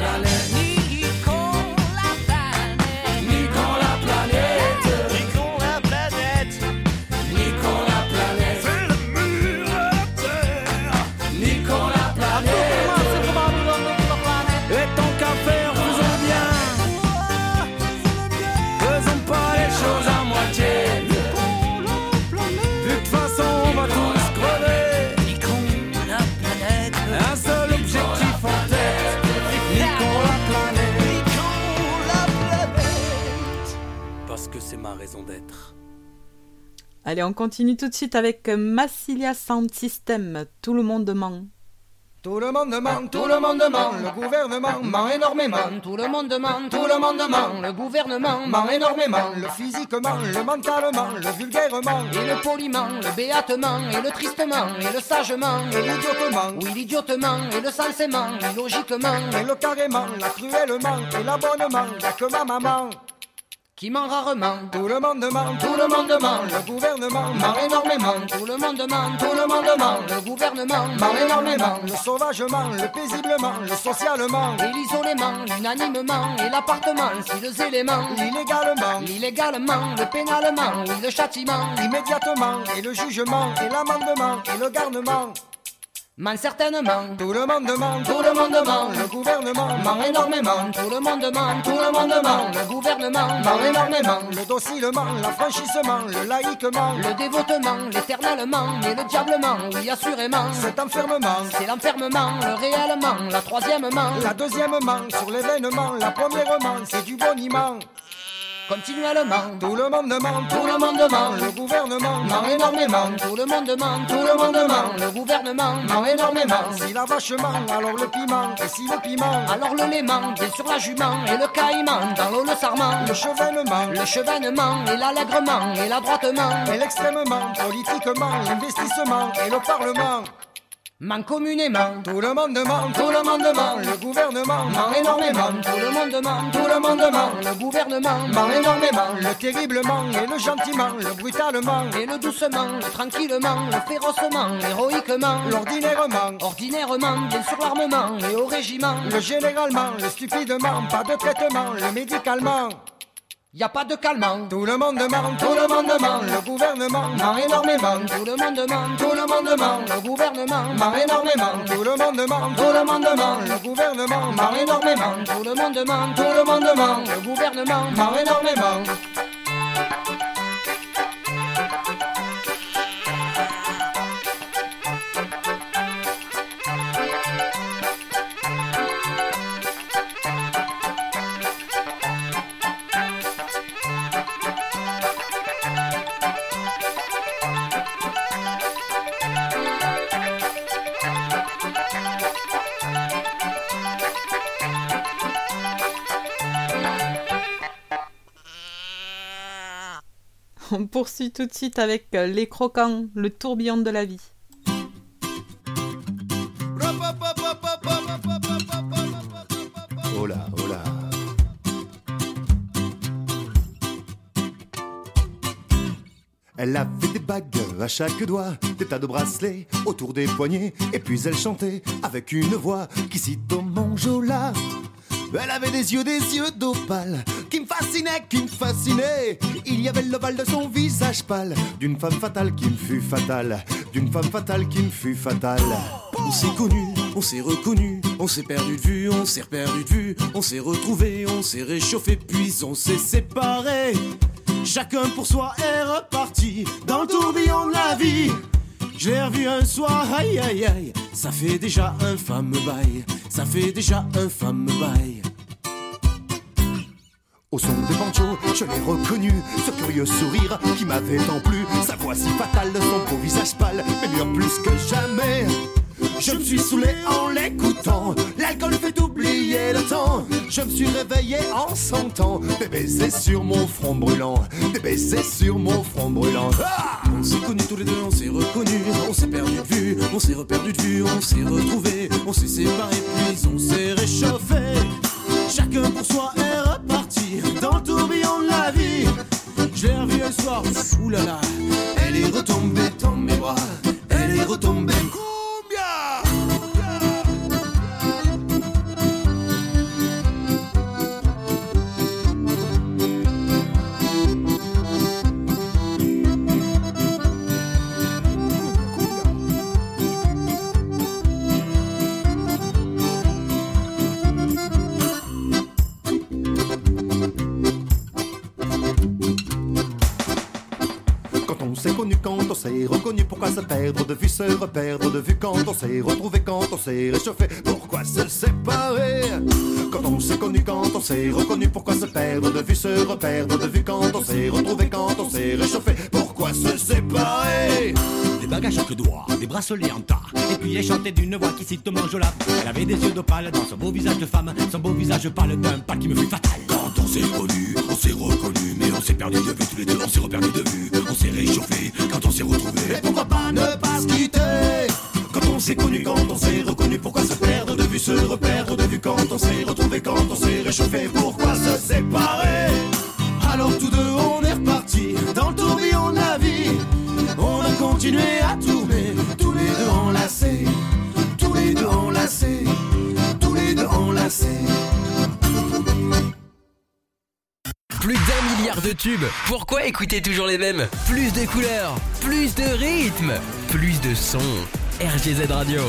ma raison d'être. Allez, on continue tout de suite avec Massilia Sound System. Tout le monde ment. Tout le monde ment, tout le monde ment, le gouvernement ment énormément. Tout le monde ment, tout le monde ment, le gouvernement ment énormément. Le physiquement, le mentalement, le vulgairement, et le poliment, le béatement, et le tristement, et le sagement, et l'idiotement. Oui, l'idiotement, et le sensément, et logiquement, et le carrément, la cruellement, et l'abonnement. Y'a que ma maman qui ment rarement. Tout le monde ment, tout le monde ment, le gouvernement ment. Énormément. Tout le monde ment, tout le monde ment, le gouvernement ment énormément. Le sauvagement, le paisiblement, le socialement, et l'isolement, l'unanimement, et l'appartement, si les éléments, l'illégalement, l'illégalement, le pénalement, oui, le châtiment, immédiatement, et le jugement, et l'amendement, et le garnement. Ment certainement, tout le monde ment, tout le monde ment, le gouvernement ment. Énormément, tout le monde ment, tout le monde ment, le gouvernement ment. Énormément, le docilement, l'affranchissement, le laïquement, le dévotement, l'éternellement et le diablement, oui assurément, cet enfermement, c'est l'enfermement, le réellement, la troisièmement, la deuxièmement, sur l'événement, la premièrement, c'est du boniment. Continuellement, tout le monde ment, tout le monde ment, le gouvernement ment énormément, tout le monde ment, tout le monde ment, le gouvernement ment énormément. Si la vache ment, alors le piment, et si le piment, alors le léman, bien sûr la jument et le caïman, dans l'eau le sarment, le chevènement, le chevènement et l'allègrement et l'adroitement, et l'extrêmement, politiquement, l'investissement et le parlement. Ment communément, tout le monde ment, tout le monde ment, le gouvernement ment énormément, tout le monde ment, tout le monde ment, le gouvernement ment énormément, le terriblement et le gentiment, le brutalement et le doucement, le tranquillement, le férocement, l'héroïquement, l'ordinairement, ordinairement, bien sûr l'armement et au régiment, le généralement, le stupidement, pas de traitement, le médicalement. Y a pas de calmant, tout le monde ment, tout le monde ment, le gouvernement ment énormément, tout le monde ment, tout le monde ment, le gouvernement ment énormément, tout le monde ment, tout le monde ment, le gouvernement ment énormément, tout le monde ment, tout le monde ment, le gouvernement ment énormément. Poursuit tout de suite avec euh, Les Croquants, le tourbillon de la vie. Elle avait des bagues à chaque doigt, des tas de bracelets autour des poignets, et puis elle chantait avec une voix qui cite au Manjola. Elle avait des yeux, des yeux d'opale qui me fascinaient, qui me fascinaient. Il y avait l'ovale de son visage pâle, d'une femme fatale qui me fut fatale, d'une femme fatale qui me fut fatale. On s'est connus, on s'est reconnus, on s'est perdu de vue, on s'est perdu de vue, on s'est retrouvés, on s'est réchauffé, puis on s'est séparés. Chacun pour soi est reparti dans le tourbillon de la vie. Je l'ai revu un soir, aïe aïe aïe, ça fait déjà un fameux bail, ça fait déjà un fameux bail. Au son des banjos, je l'ai reconnu, ce curieux sourire qui m'avait tant plu, sa voix si fatale, son beau visage pâle, mais bien plus que jamais. Je me suis saoulé en l'écoutant. L'alcool fait oublier le temps. Je me suis réveillé en sentant des baisers sur mon front brûlant. Des baisers sur mon front brûlant. Ah On s'est connus tous les deux, on s'est reconnus, on s'est perdu de vue, on s'est reperdu de vue, on s'est retrouvés, on s'est séparés, puis on s'est réchauffé. Chacun pour soi est reparti dans le tourbillon de la vie. Je l'ai revue un soir, oulala, s'est reconnu, pourquoi se perdre de vue, se reperdre de vue quand on s'est retrouvé, quand on s'est réchauffé, pourquoi se séparer? Quand on s'est connu, quand on s'est reconnu, pourquoi se perdre de vue, se reperdre de vue quand on s'est retrouvé, quand on s'est réchauffé, pourquoi se séparer? Des bagues à chaque doigt, des bracelets en tas. Et puis elle chantait d'une voix qui cite Manjola. Elle avait des yeux d'opale dans son beau visage de femme. Son beau visage pâle d'un pas qui me fut fatal. Quand on s'est connu, on s'est reconnu, mais on s'est perdu de vue tous les deux, on s'est reperdu de vue, on s'est réchauffé quand on s'est retrouvé. Et pourquoi pas ne pas se quitter Quand on s'est connu, quand on s'est reconnu, pourquoi se perdre de vue, se reperdre de vue quand on s'est retrouvé, quand on s'est réchauffé, pourquoi se séparer Alors tous deux on est repartis dans le tourbillon de la vie. On a continué à tourner, tous les deux enlacés, tous les deux enlacés, tous les deux enlacés. Plus d'un milliard de tubes. Pourquoi écouter toujours les mêmes? Plus de couleurs, plus de rythmes, plus de sons. RGZ Radio.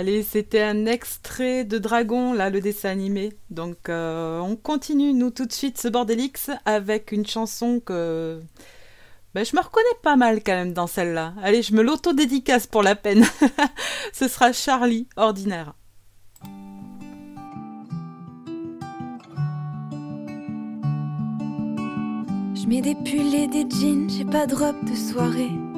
Allez, c'était un extrait de Dragon, là, le dessin animé. Donc, euh, on continue, nous, tout de suite, ce Bordelix, avec une chanson que... Ben, je me reconnais pas mal, quand même, dans celle-là. Allez, je me l'auto-dédicace pour la peine. Ce sera Charlie, ordinaire. Je mets des pulls et des jeans, j'ai pas de robe de soirée.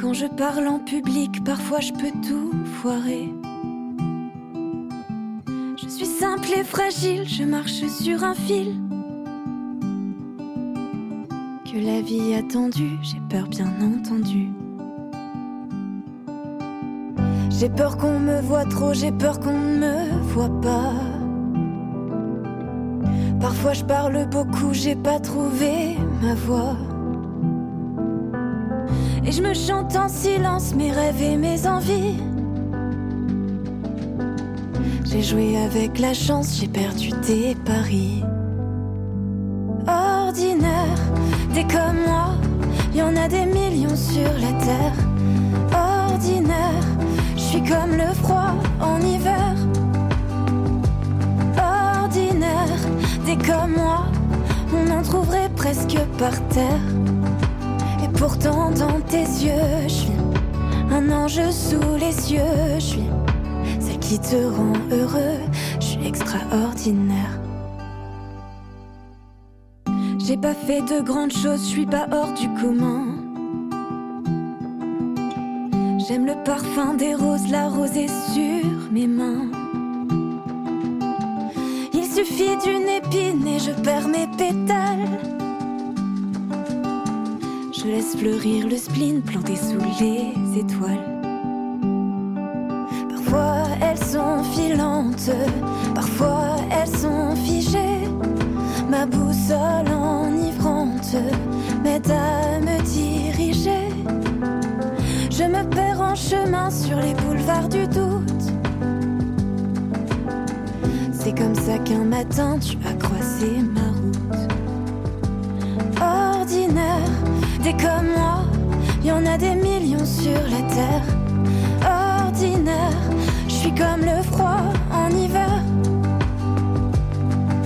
Quand je parle en public, parfois je peux tout foirer. Je suis simple et fragile, je marche sur un fil. Que la vie a tendu, j'ai peur bien entendu. J'ai peur qu'on me voit trop, j'ai peur qu'on ne me voit pas. Parfois je parle beaucoup, j'ai pas trouvé ma voix. Et je me chante en silence mes rêves et mes envies. J'ai joué avec la chance, j'ai perdu des paris. Ordinaire, t'es comme moi, y en a des millions sur la terre. Ordinaire, je suis comme le froid en hiver. Ordinaire, t'es comme moi, on en trouverait presque par terre. Pourtant dans tes yeux, je suis un ange sous les cieux, je suis celle qui te rend heureux, je suis extraordinaire. J'ai pas fait de grandes choses, je suis pas hors du commun. J'aime le parfum des roses, la rosée sur mes mains. Il suffit d'une épine et je perds mes pétales. Je laisse fleurir le spleen planté sous les étoiles. Parfois elles sont filantes, parfois elles sont figées. Ma boussole enivrante m'aide à me diriger. Je me perds en chemin sur les boulevards du doute. C'est comme ça qu'un matin tu as croisé ma route. Ordinaire, t'es comme moi, y en a des millions sur la terre. Ordinaire, je suis comme le froid en hiver.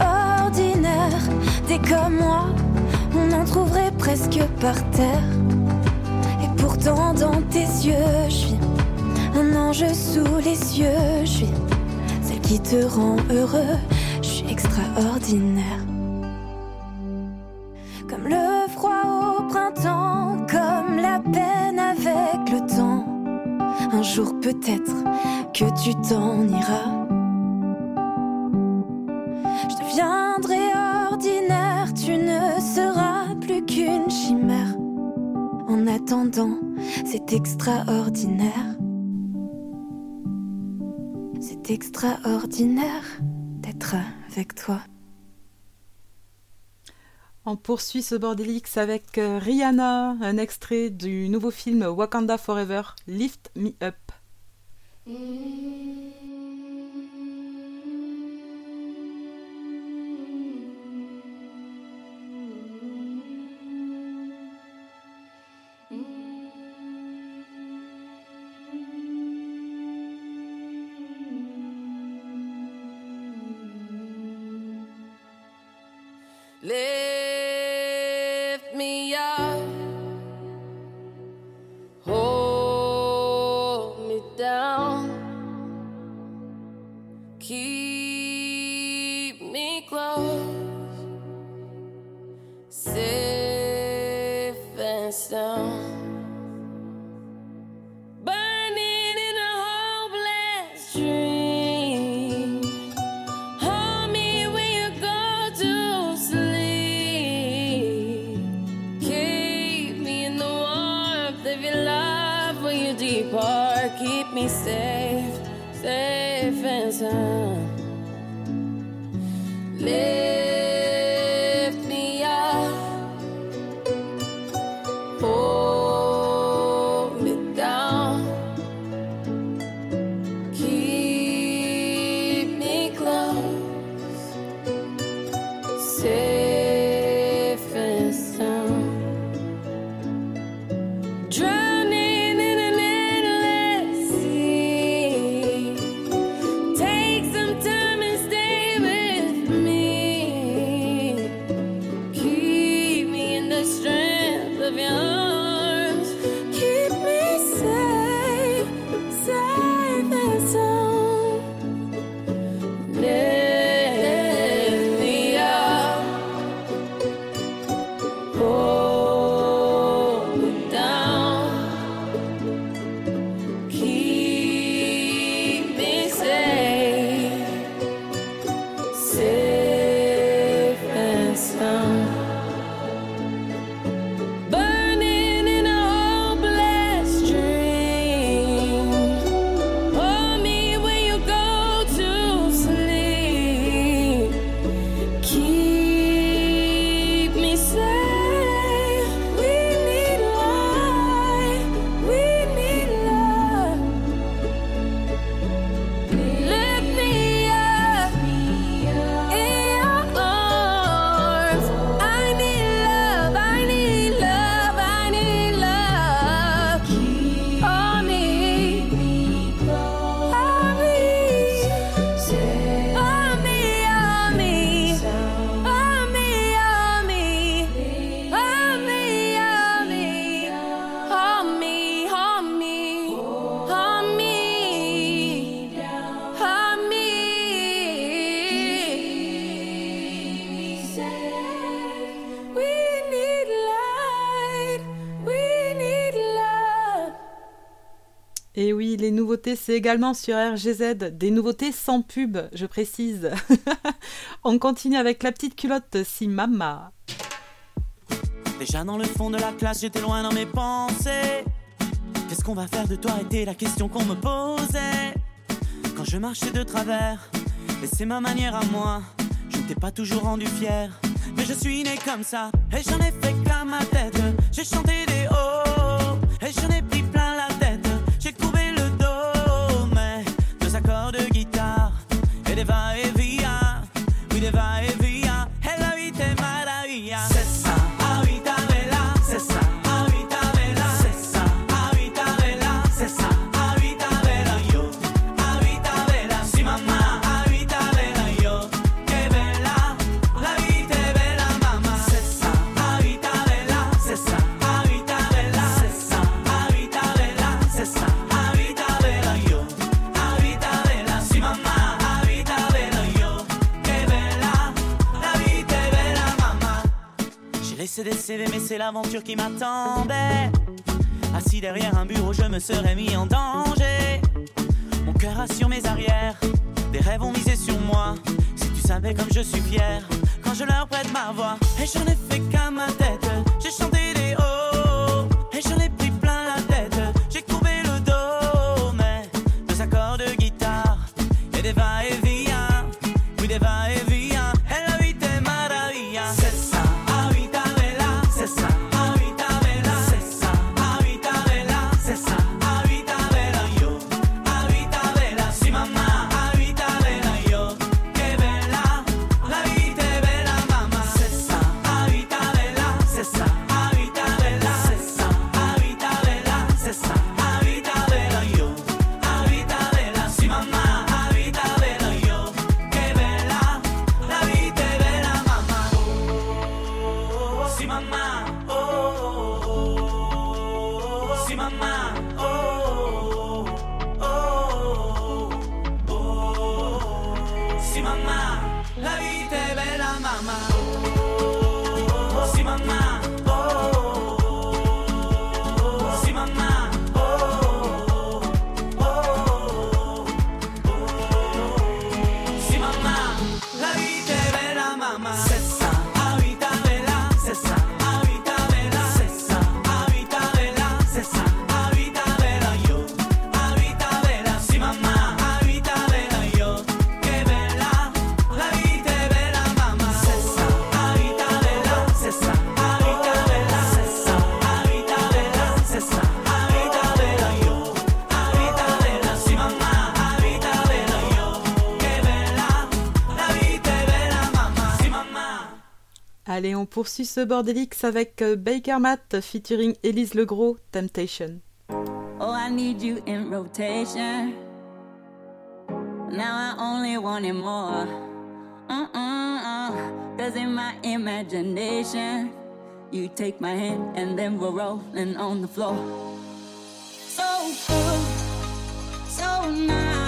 Ordinaire, t'es comme moi, on en trouverait presque par terre. Et pourtant dans tes yeux, je suis un ange sous les cieux, je suis celle qui te rend heureux, je suis extraordinaire. Peut-être que tu t'en iras. Je deviendrai ordinaire, tu ne seras plus qu'une chimère. En attendant, c'est extraordinaire. C'est extraordinaire d'être avec toi. On poursuit ce Bordelix avec euh, Rihanna, un extrait du nouveau film Wakanda Forever, Lift Me Up. Lift c'est également sur RGZ. Des nouveautés sans pub, je précise. On continue avec la petite culotte Si Mama. Déjà dans le fond de la classe, j'étais loin dans mes pensées. Qu'est-ce qu'on va faire de toi était la question qu'on me posait. Quand je marchais de travers, et c'est ma manière à moi. Je ne t'ai pas toujours rendu fier, mais je suis né comme ça. Et j'en ai fait qu'à ma tête. J'ai chanté des hauts, et j'en ai mais c'est l'aventure qui m'attendait. Assis derrière un bureau, je me serais mis en danger. Mon cœur assure mes arrières, des rêves ont misé sur moi. Si tu savais comme je suis fier, quand je leur prête ma voix, et j'en ai fait qu'à ma tête. Poursuit ce bordelix avec euh, Baker Matt featuring Élise Legros, Temptation. Oh, I need you in rotation. Now I only want it more. Uh-uh-uh. Cause in my imagination, you take my hand and then we're rolling on the floor. So good, so nice.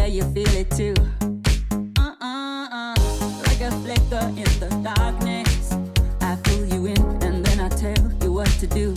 Tell you feel it too. Uh-uh-uh. Like a flicker in the darkness. I pull you in and then I tell you what to do.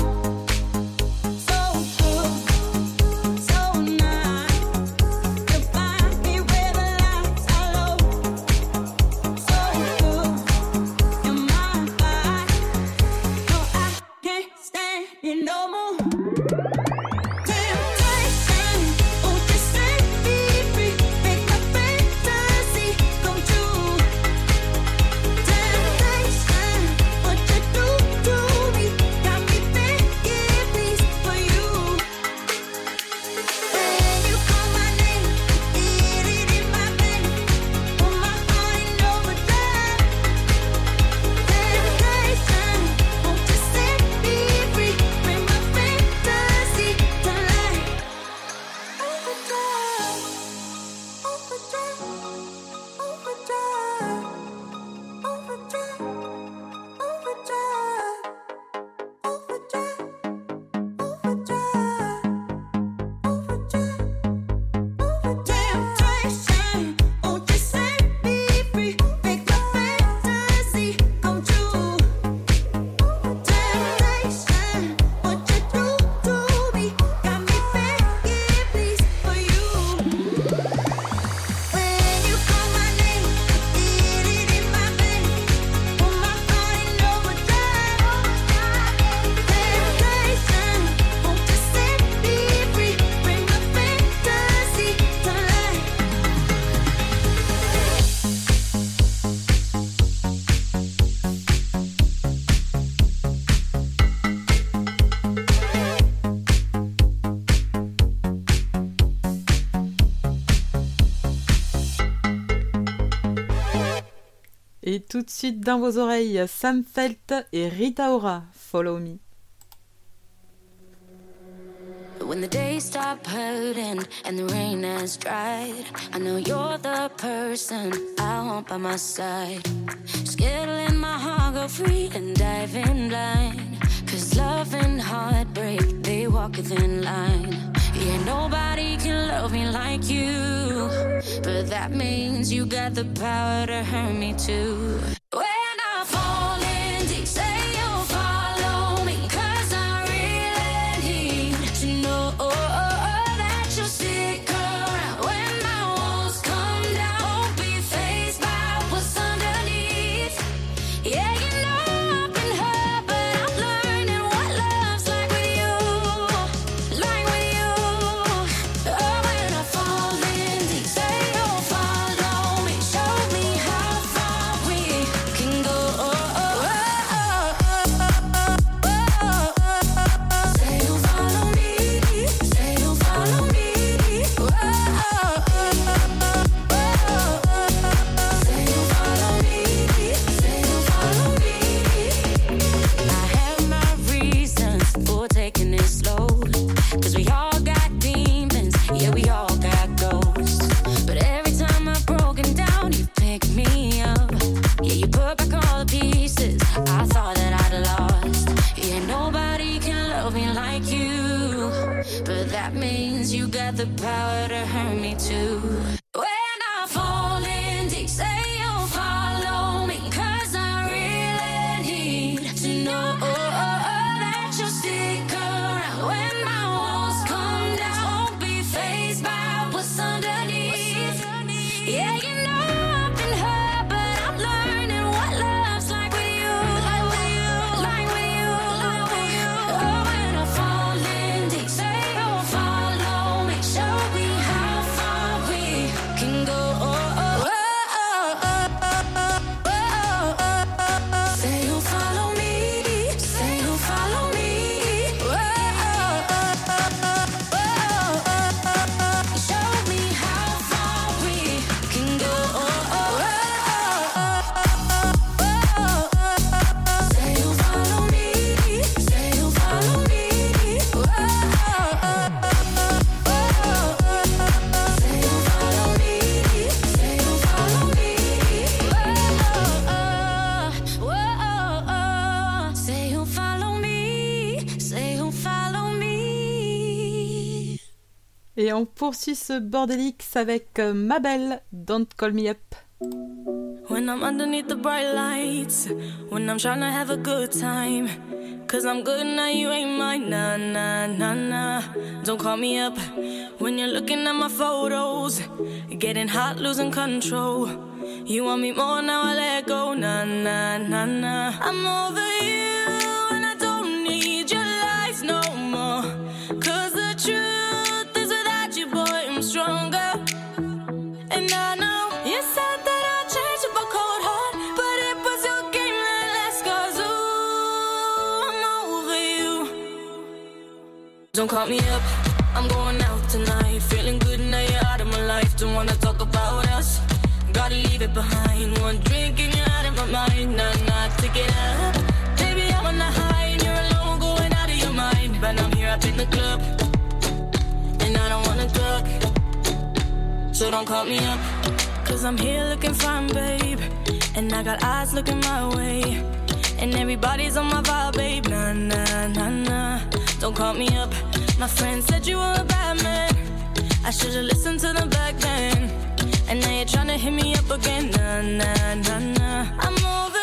Tout de suite dans vos oreilles, Sam Felt et Rita Ora, Follow Me. When the days stop hurting and the rain has dried, I know you're the person I want by my side. Let my heart go free and dive in blind. Cause love and heartbreak, walk within line. Yeah, nobody can love me like you. But that means you got the power to hurt me too. When I fall in deep, say the power to hurt me on poursuit ce bordelix avec euh, Mabel, Don't Call Me Up. When I'm underneath the bright lights, when I'm trying to have a good time. Cause I'm good now, you ain't mine. Nah, nah, nah, nah. Don't call me up when you're looking at my photos. Getting hot, losing control. You want me more now, I let go. Nah, nah, nah, nah. I'm over you, and I don't need your lies no more. Cause the truth Don't call me up, I'm going out tonight. Feeling good now you're out of my life. Don't wanna talk about us. Gotta leave it behind. One drink and you're out of my mind. Nah, nah, take it up. Baby, I'm on the high and you're alone, going out of your mind. But I'm here up in the club, So don't call me up. Cause I'm here looking fine, babe. And I got eyes looking my way. And everybody's on my vibe, babe. Nah, nah, nah, nah. Don't call me up. My friend said you were a bad man. I should've listened to them back then. And now you're trying to hit me up again. Nah, nah, nah, nah. I'm over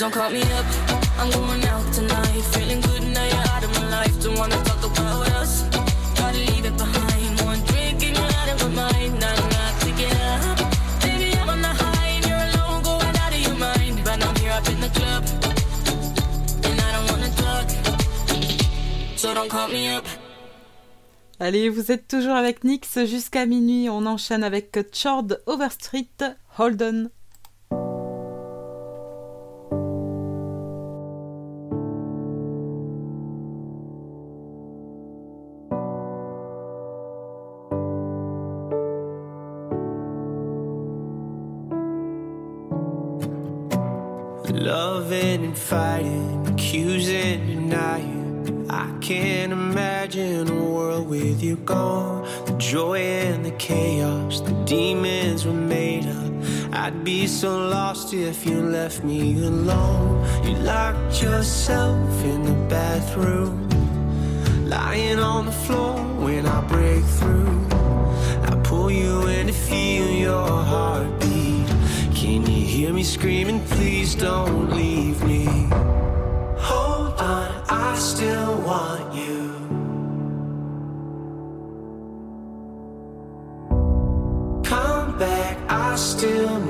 Don't call me up, I'm going out tonight. Feeling good now you're out of my life. Don't wanna talk about us. Gotta leave it behind. One drink and you're out of my mind. I'm not picking up. Baby, I'm on the high and you're alone, going out of your mind. But I'm here up in the club, and I don't wanna talk. So don't call me up. Allez, vous êtes toujours avec Nix jusqu'à minuit. On enchaîne avec Chord Overstreet, Holden. Fighting, accusing, denying. I can't imagine a world with you gone. The joy and the chaos, the demons were made up. I'd be so lost if you left me alone. You locked yourself in the bathroom, lying on the floor when I break through. I pull you in to feel your heartbeat. Can you hear me screaming? Please don't leave me. Hold on, I still want you. Come back, I still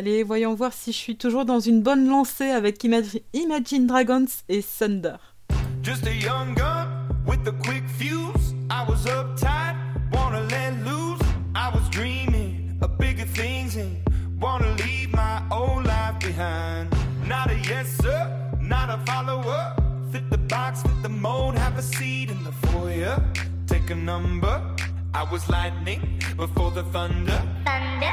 Allez, voyons voir si je suis toujours dans une bonne lancée avec Imag- Imagine Dragons et Thunder. Just a young gun with a quick fuse. I was uptight, wanna let loose. I was dreaming of bigger things and wanna leave my old life behind. Not a yes sir, not a follower. Fit the box, fit the mold, have a seat in the foyer. Take a number. I was lightning before the thunder. Thunder,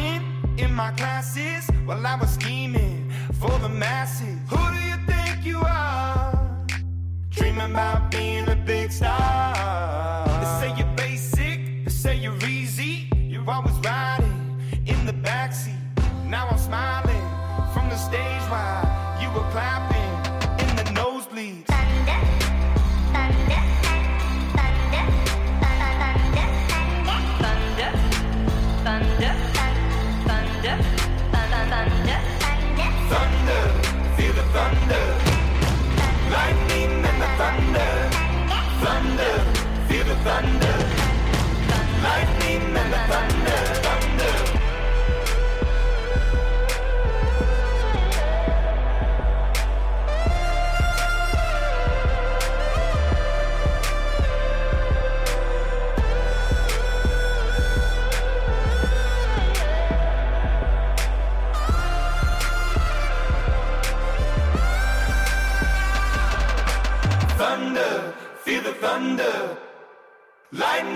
in my classes while I was scheming for the masses. Who do you think you are? Dreaming about being a big star. They say you're basic, they say you're easy. You're always riding in the backseat. Now I'm thunder.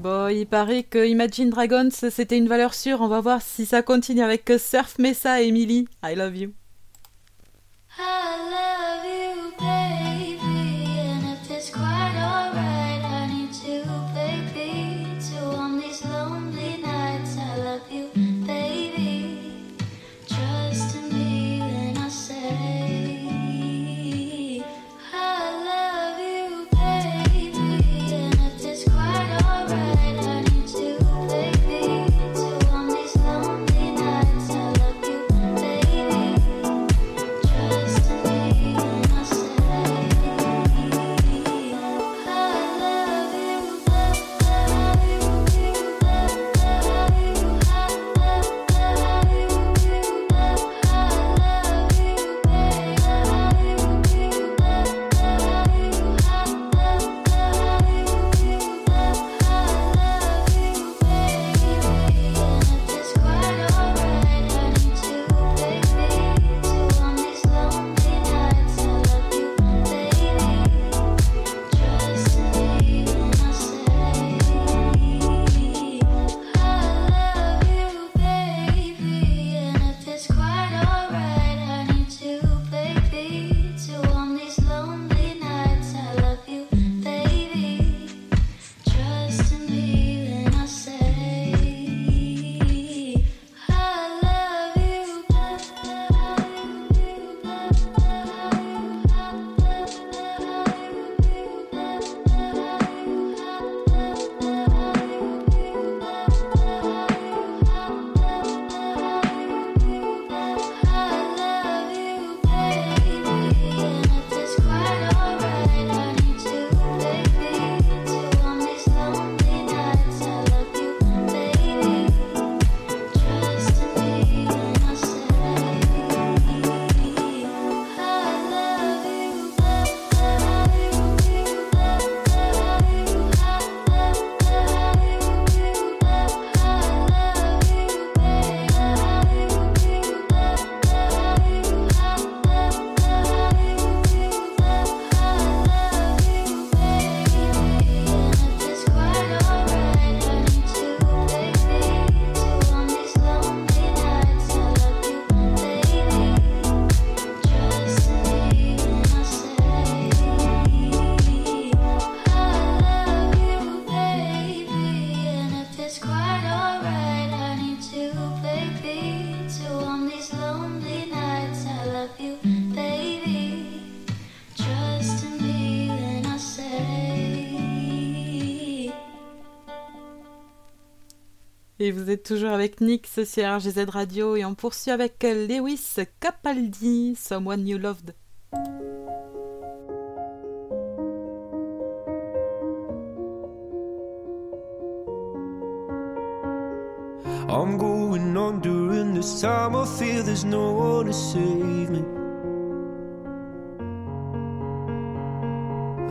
Bon, il paraît que Imagine Dragons c'était une valeur sûre. On va voir si ça continue avec Surf Mesa Emily. I love you. Vous êtes toujours avec Nix sur RGZ Radio et on poursuit avec Lewis Capaldi, Someone You Loved. I'm going on during this time. I feel there's no one to save me.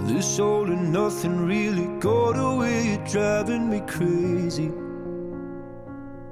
This all and nothing really got away, you're driving me crazy.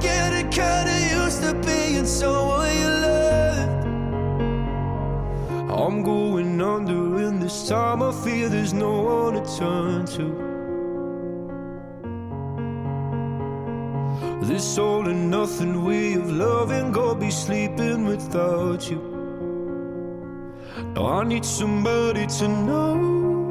getting kinda used to being someone you loved. I'm going under, and this time I feel there's no one to turn to. This all and nothing way of loving, go be sleeping without you. I need somebody to know,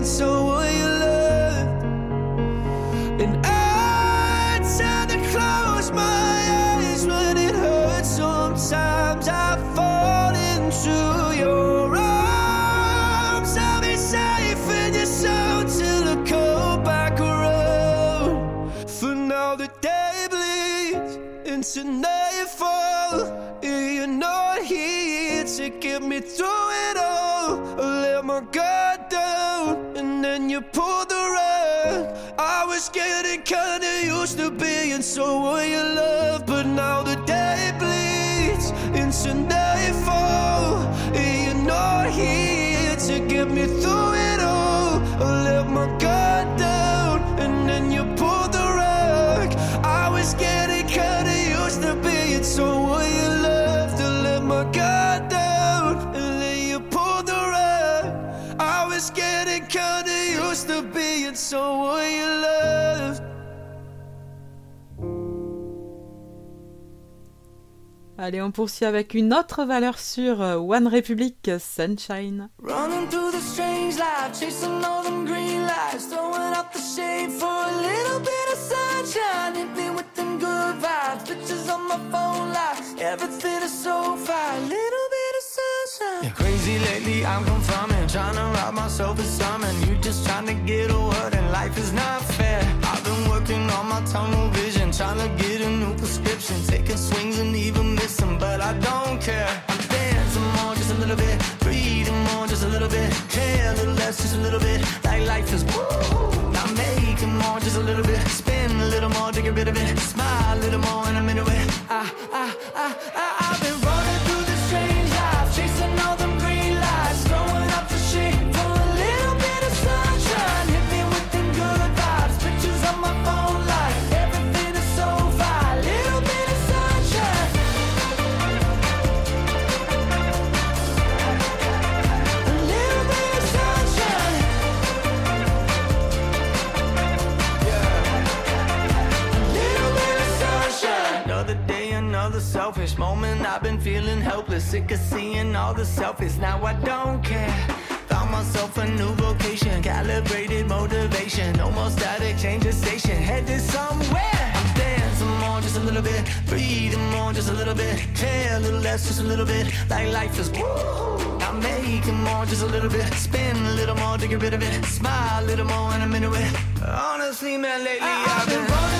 to to being someone you love, but now the day bleeds into nightfall. and You're not here to get me through it all. I let my guard down, and then you pulled the rug. I was getting kinda used to being someone you loved. To let my guard down, and then you pulled the rug. I was getting kinda used to being someone you loved. Allez, on poursuit avec une autre valeur sûre, euh, One Republic Sunshine. Running through the strange life, chasing all them green lights, throwing out the shade for a little bit of sunshine. Hit me with them good vibes, pictures on my phone lights, everything is so fine. Little bit. Yeah, crazy lately, I'm confirming. Trying to rob myself of something. You just trying to get a word, and life is not fair. I've been working on my tunnel vision, trying to get a new prescription. Taking swings and even missing, but I don't care. I'm dancing more, just a little bit. Breathing more, just a little bit. Care a little less, just a little bit. Like life is woo. I'm making more, just a little bit. Spin a little more to get rid of it. Smile a little more, and I'm into it. I, I, I, I, I've been selfish moment. I've been feeling helpless, sick of seeing all the selfies. Now I don't care. Found myself a new vocation, calibrated motivation. No more static, change the station, headed somewhere. I'm dancing more, just a little bit. Breathing more, just a little bit. Care a little less, just a little bit. Like life is woo. I'm making more, just a little bit. Spin a little more to get rid of it. Smile a little more, and I'm into it. Honestly, man, lately I've been running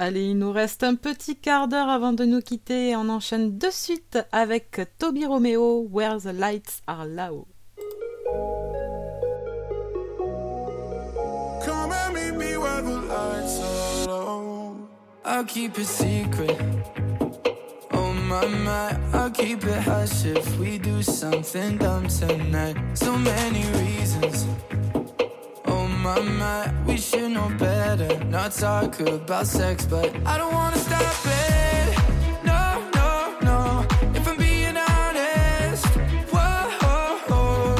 Allez, il nous reste un petit quart d'heure avant de nous quitter. On enchaîne de suite avec Toby Romeo, Where the Lights Are Low. Come and meet me where the lights are low. I'll keep it secret. Oh my my, I'll keep it hush if we do something dumb tonight. So many reasons. Oh my my, we should know better. Not talk about sex, but I don't wanna stop it. No, no, no. If I'm being honest, whoa.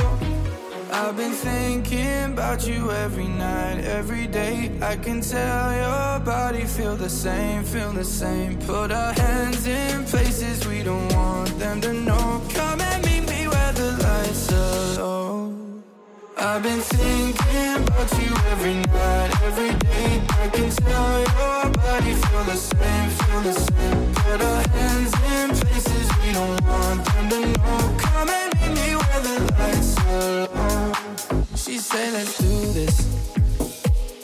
I've been thinking about you every night, every day. I can tell your body feel the same, feel the same. Put our hands in places we don't want them to know. Come and meet me where the lights are low. I've been thinking about you every night, every day. I can tell your body feel the same, feel the same. Put our hands in places we don't want them to know. Come and meet me where the lights are low. She said, let's do this.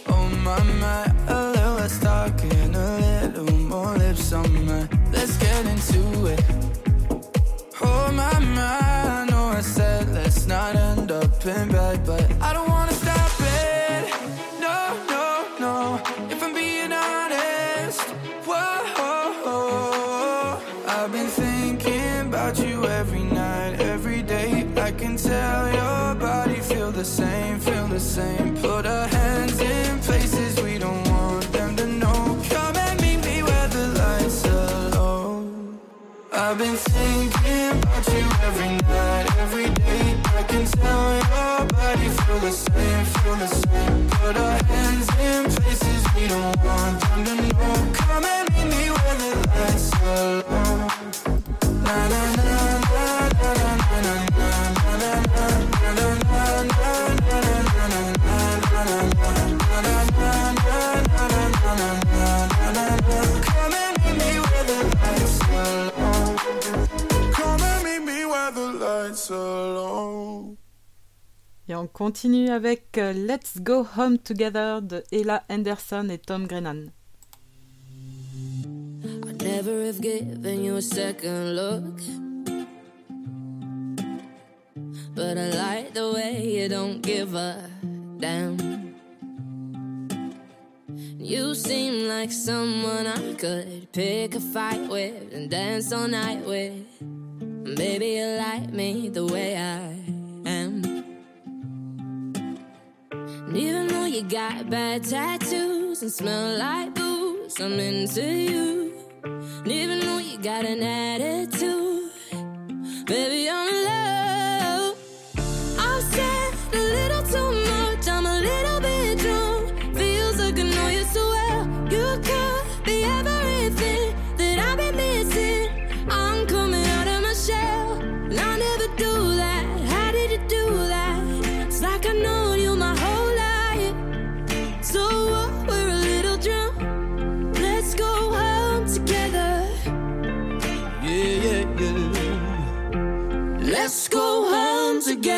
Oh my my, a little less talking, a little more lips on my. Let's get into it. Oh my I know I said let's not end up in bed, but I don't wanna stop it. No, no, no. If I'm being honest, whoa. I've been thinking about you every night, every day. I can tell your body feel the same, feel the same. Put our hands in places we don't want them to know. Come and meet me where the lights are low. I've been Tell your body the same, the same. Put our hands in places we don't want them to know. Come and meet me where the lights are low. Na na na na na na na na na na na na na na na na. Meet me where the lights Et on continue avec euh, Let's Go Home Together de Ella Anderson et Tom Grennan. I'd never have given you a second look. But I like the way you don't give a damn. You seem like someone I could pick a fight with and dance all night with. Baby, you like me the way I am. And even though you got bad tattoos and smell like booze, I'm into you. And even though you got an attitude, baby, I'm in love.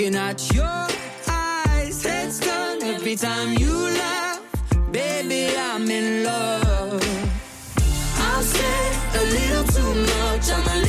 looking at your eyes. Heads turn every time you laugh. Baby, I'm in love. I'll say a little too much, I'm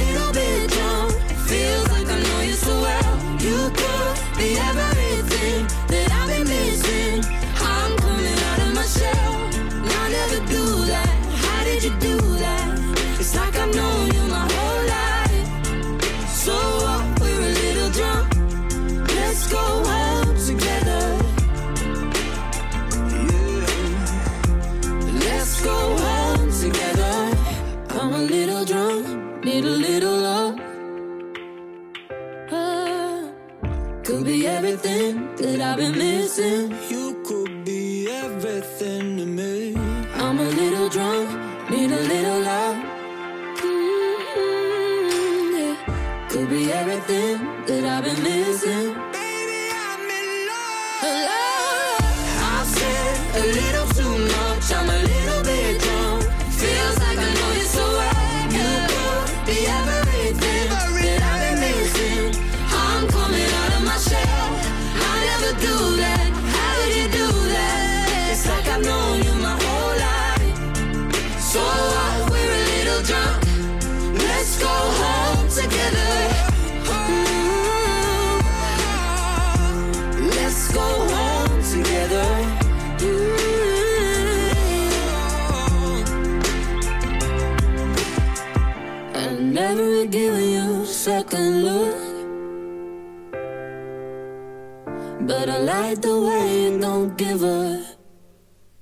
I've been missing. You could be everything to me. I'm a little drunk, need a little love. Mm-hmm, yeah. Could be everything that I've been missing.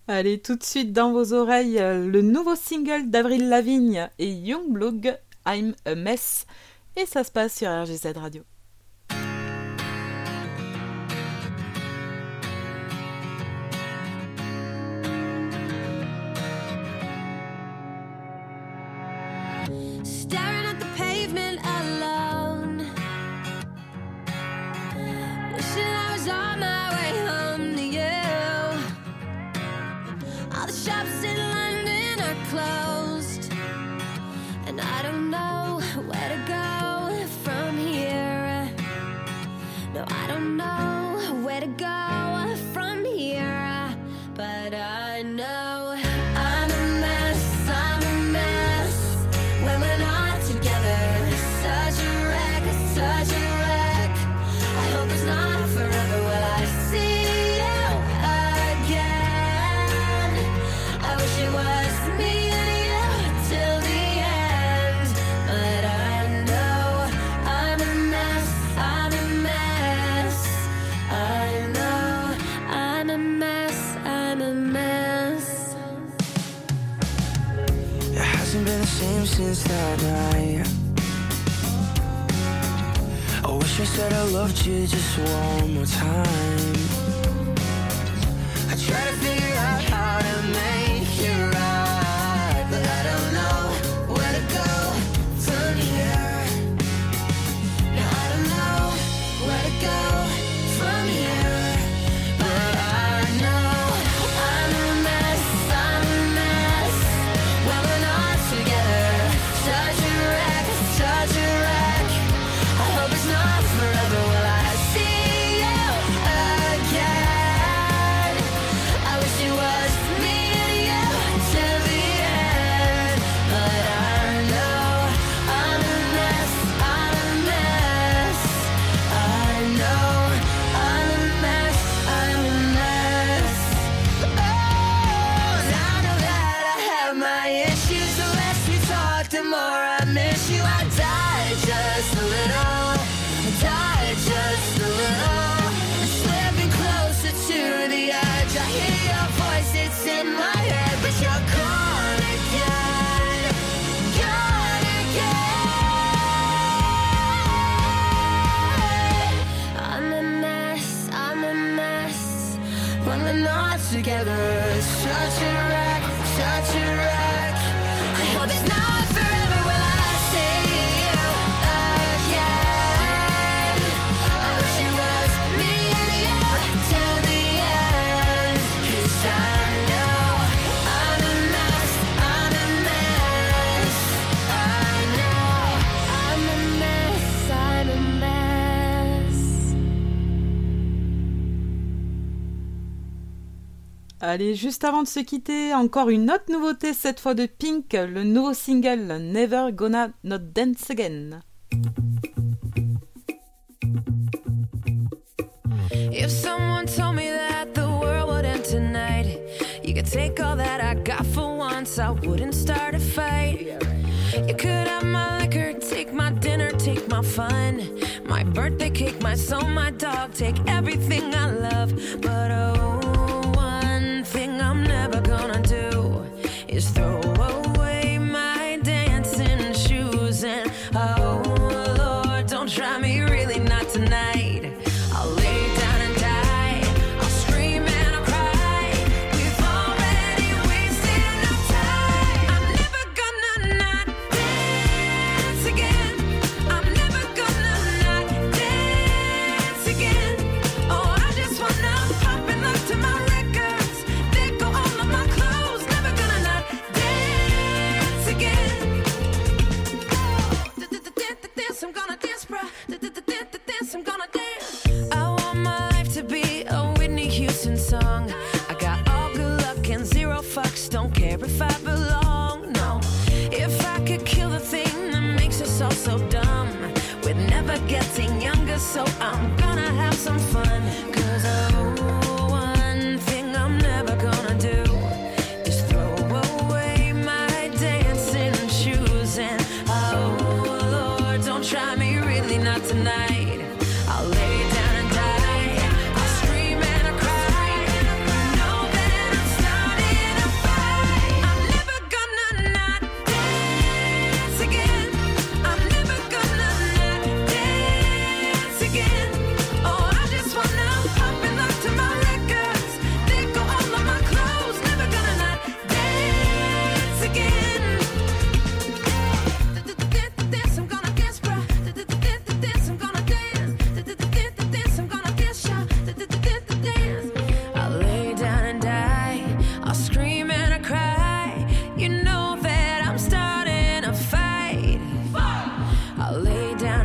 Allez, tout de suite dans vos oreilles, euh, le nouveau single d'Avril Lavigne et Youngblood, I'm a Mess. Et ça se passe sur RGZ Radio. know. since that night. I wish I said I loved you just one more time. I try to. Allez, juste avant de se quitter, encore une autre nouveauté, cette fois de Pink, le nouveau single Never Gonna Not Dance Again. If someone told me that the world would end tonight, you could take all that I got for once, I wouldn't start a fight. You could have my liquor, take my dinner, take my fun, my birthday cake, my soul, my dog, take everything I love, but oh. I'm never gonna do is throw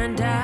and I.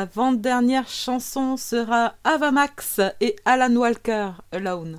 La l'avant-dernière chanson sera Ava Max et Alan Walker, Alone.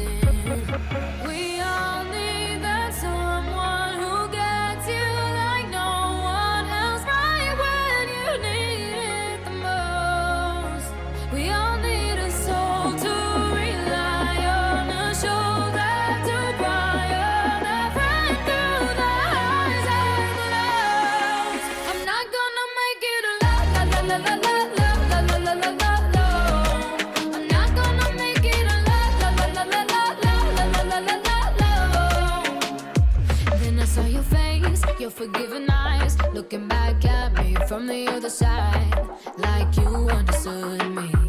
looking back at me from the other side, like you understood me.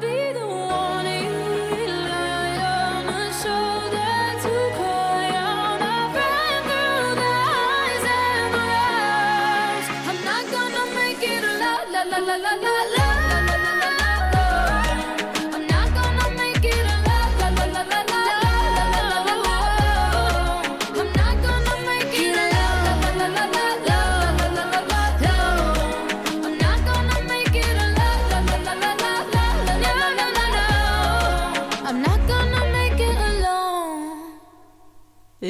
be the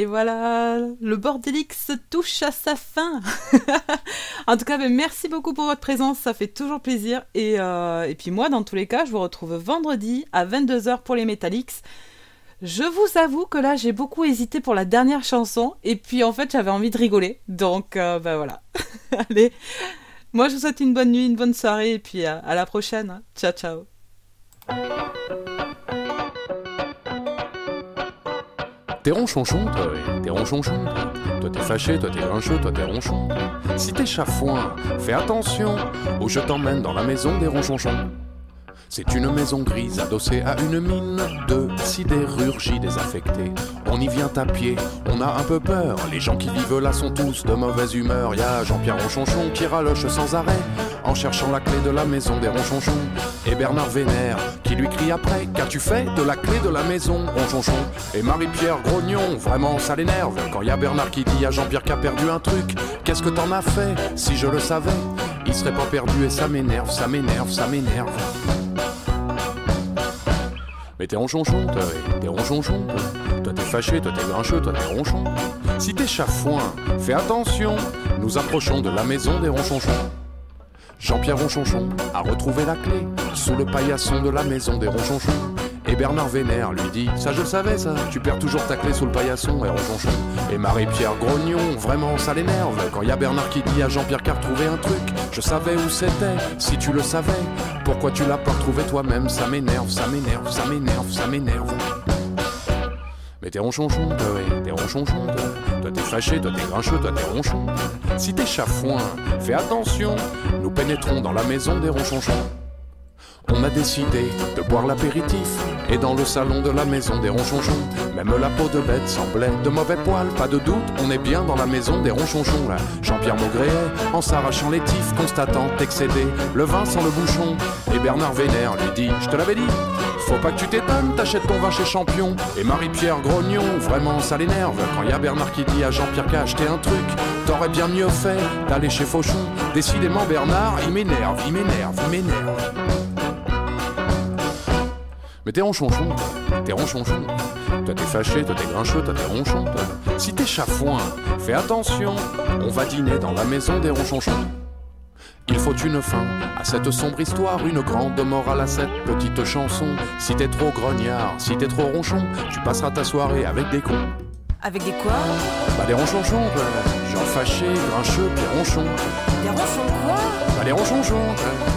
Et voilà, le Bordelix touche à sa fin. en tout cas, ben, merci beaucoup pour votre présence, ça fait toujours plaisir. Et, euh, et puis moi, dans tous les cas, je vous retrouve vendredi à 22h pour les Metallics. Je vous avoue que là, j'ai beaucoup hésité pour la dernière chanson. Et puis en fait, j'avais envie de rigoler. Donc, euh, ben voilà. Allez, moi, je vous souhaite une bonne nuit, une bonne soirée. Et puis à, la prochaine. Ciao, ciao. T'es ronchonchon, toi, oui, t'es ronchonchon. toi. Toi t'es fâché, toi t'es grincheux, toi t'es ronchon. Si t'es chafouin, fais attention, ou je t'emmène dans la maison des ronchonchons. C'est une maison grise adossée à une mine de sidérurgie désaffectée. On y vient à pied, on a un peu peur. Les gens qui vivent là sont tous de mauvaise humeur. Y a Jean-Pierre Ronchonchon qui raloche sans arrêt en cherchant la clé de la maison des Ronchonchons. Et Bernard Vénère qui lui crie après Qu'as-tu fait de la clé de la maison, Ronchonchon? Et Marie-Pierre Grognon, vraiment ça l'énerve. Quand y a Bernard qui dit à Jean-Pierre qu'a perdu un truc, qu'est-ce que t'en as fait Si je le savais, il serait pas perdu et ça m'énerve, ça m'énerve, ça m'énerve. Mais t'es ronchonchon, toi, t'es ronchonchon, toi. Toi t'es fâché, toi t'es grincheux, toi t'es ronchon. Si t'es chafouin, fais attention, nous approchons de la maison des ronchonchons. Jean-Pierre Ronchonchon a retrouvé la clé sous le paillasson de la maison des Ronchonchons. Et Bernard Vénère lui dit Ça je le savais ça, tu perds toujours ta clé sous le paillasson et Ronchonchon. Et Marie-Pierre Grognon, vraiment ça l'énerve quand y a Bernard qui dit à Jean-Pierre qu'a retrouvé un truc. Je savais où c'était, si tu le savais. Pourquoi tu l'as pas retrouvé toi-même? Ça m'énerve, ça m'énerve, ça m'énerve, ça m'énerve. Mais t'es ronchonchon, toi, t'es ronchonchon, toi. Toi t'es fâché, toi t'es grincheux, toi t'es ronchon. Si t'es chafouin, fais attention, nous pénétrons dans la maison des ronchonchons. On a décidé de boire l'apéritif et dans le salon de la maison des ronchonchons, même la peau de bête semblait de mauvais poils, pas de doute, on est bien dans la maison des ronchonchons. Jean-Pierre Maugréet, en s'arrachant les tifs, constatant excédé le vin sans le bouchon. Et Bernard Vénère lui dit, je te l'avais dit, faut pas que tu t'étonnes, t'achètes ton vin chez Champion. Et Marie-Pierre Grognon, vraiment ça l'énerve quand y a Bernard qui dit à Jean-Pierre qu'a acheté un truc. T'aurais bien mieux fait d'aller chez Fauchon. Décidément Bernard, il m'énerve, il m'énerve, il m'énerve. Mais t'es ronchonchon, t'es ronchonchon. Toi t'es fâché, toi t'es grincheux, toi t'es ronchon. toi. Si t'es chafouin, fais attention, on va dîner dans la maison des ronchonchons. Il faut une fin à cette sombre histoire, une grande morale à cette petite chanson. Si t'es trop grognard, si t'es trop ronchon, tu passeras ta soirée avec des cons. Avec des quoi? Bah des ronchonchons. Genre fâché, grincheux, puis ronchon. Des ronchons quoi? Bah les ronchonchons.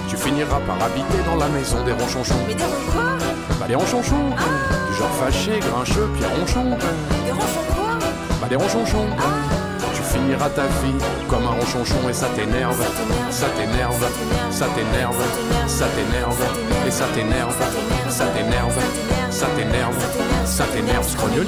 Tu finiras par habiter dans la maison des ronchonchons. Mais des ronchons quoi? Bah les ronchonchons. Du genre fâché, grincheux, puis ronchon. Des ronchons quoi Bah des ronchonchons. Tu finiras ta vie comme un ronchonchon et ça t'énerve, ça t'énerve, ça t'énerve, ça t'énerve, et ça t'énerve, ça t'énerve, ça t'énerve, ça t'énerve, scrogneux.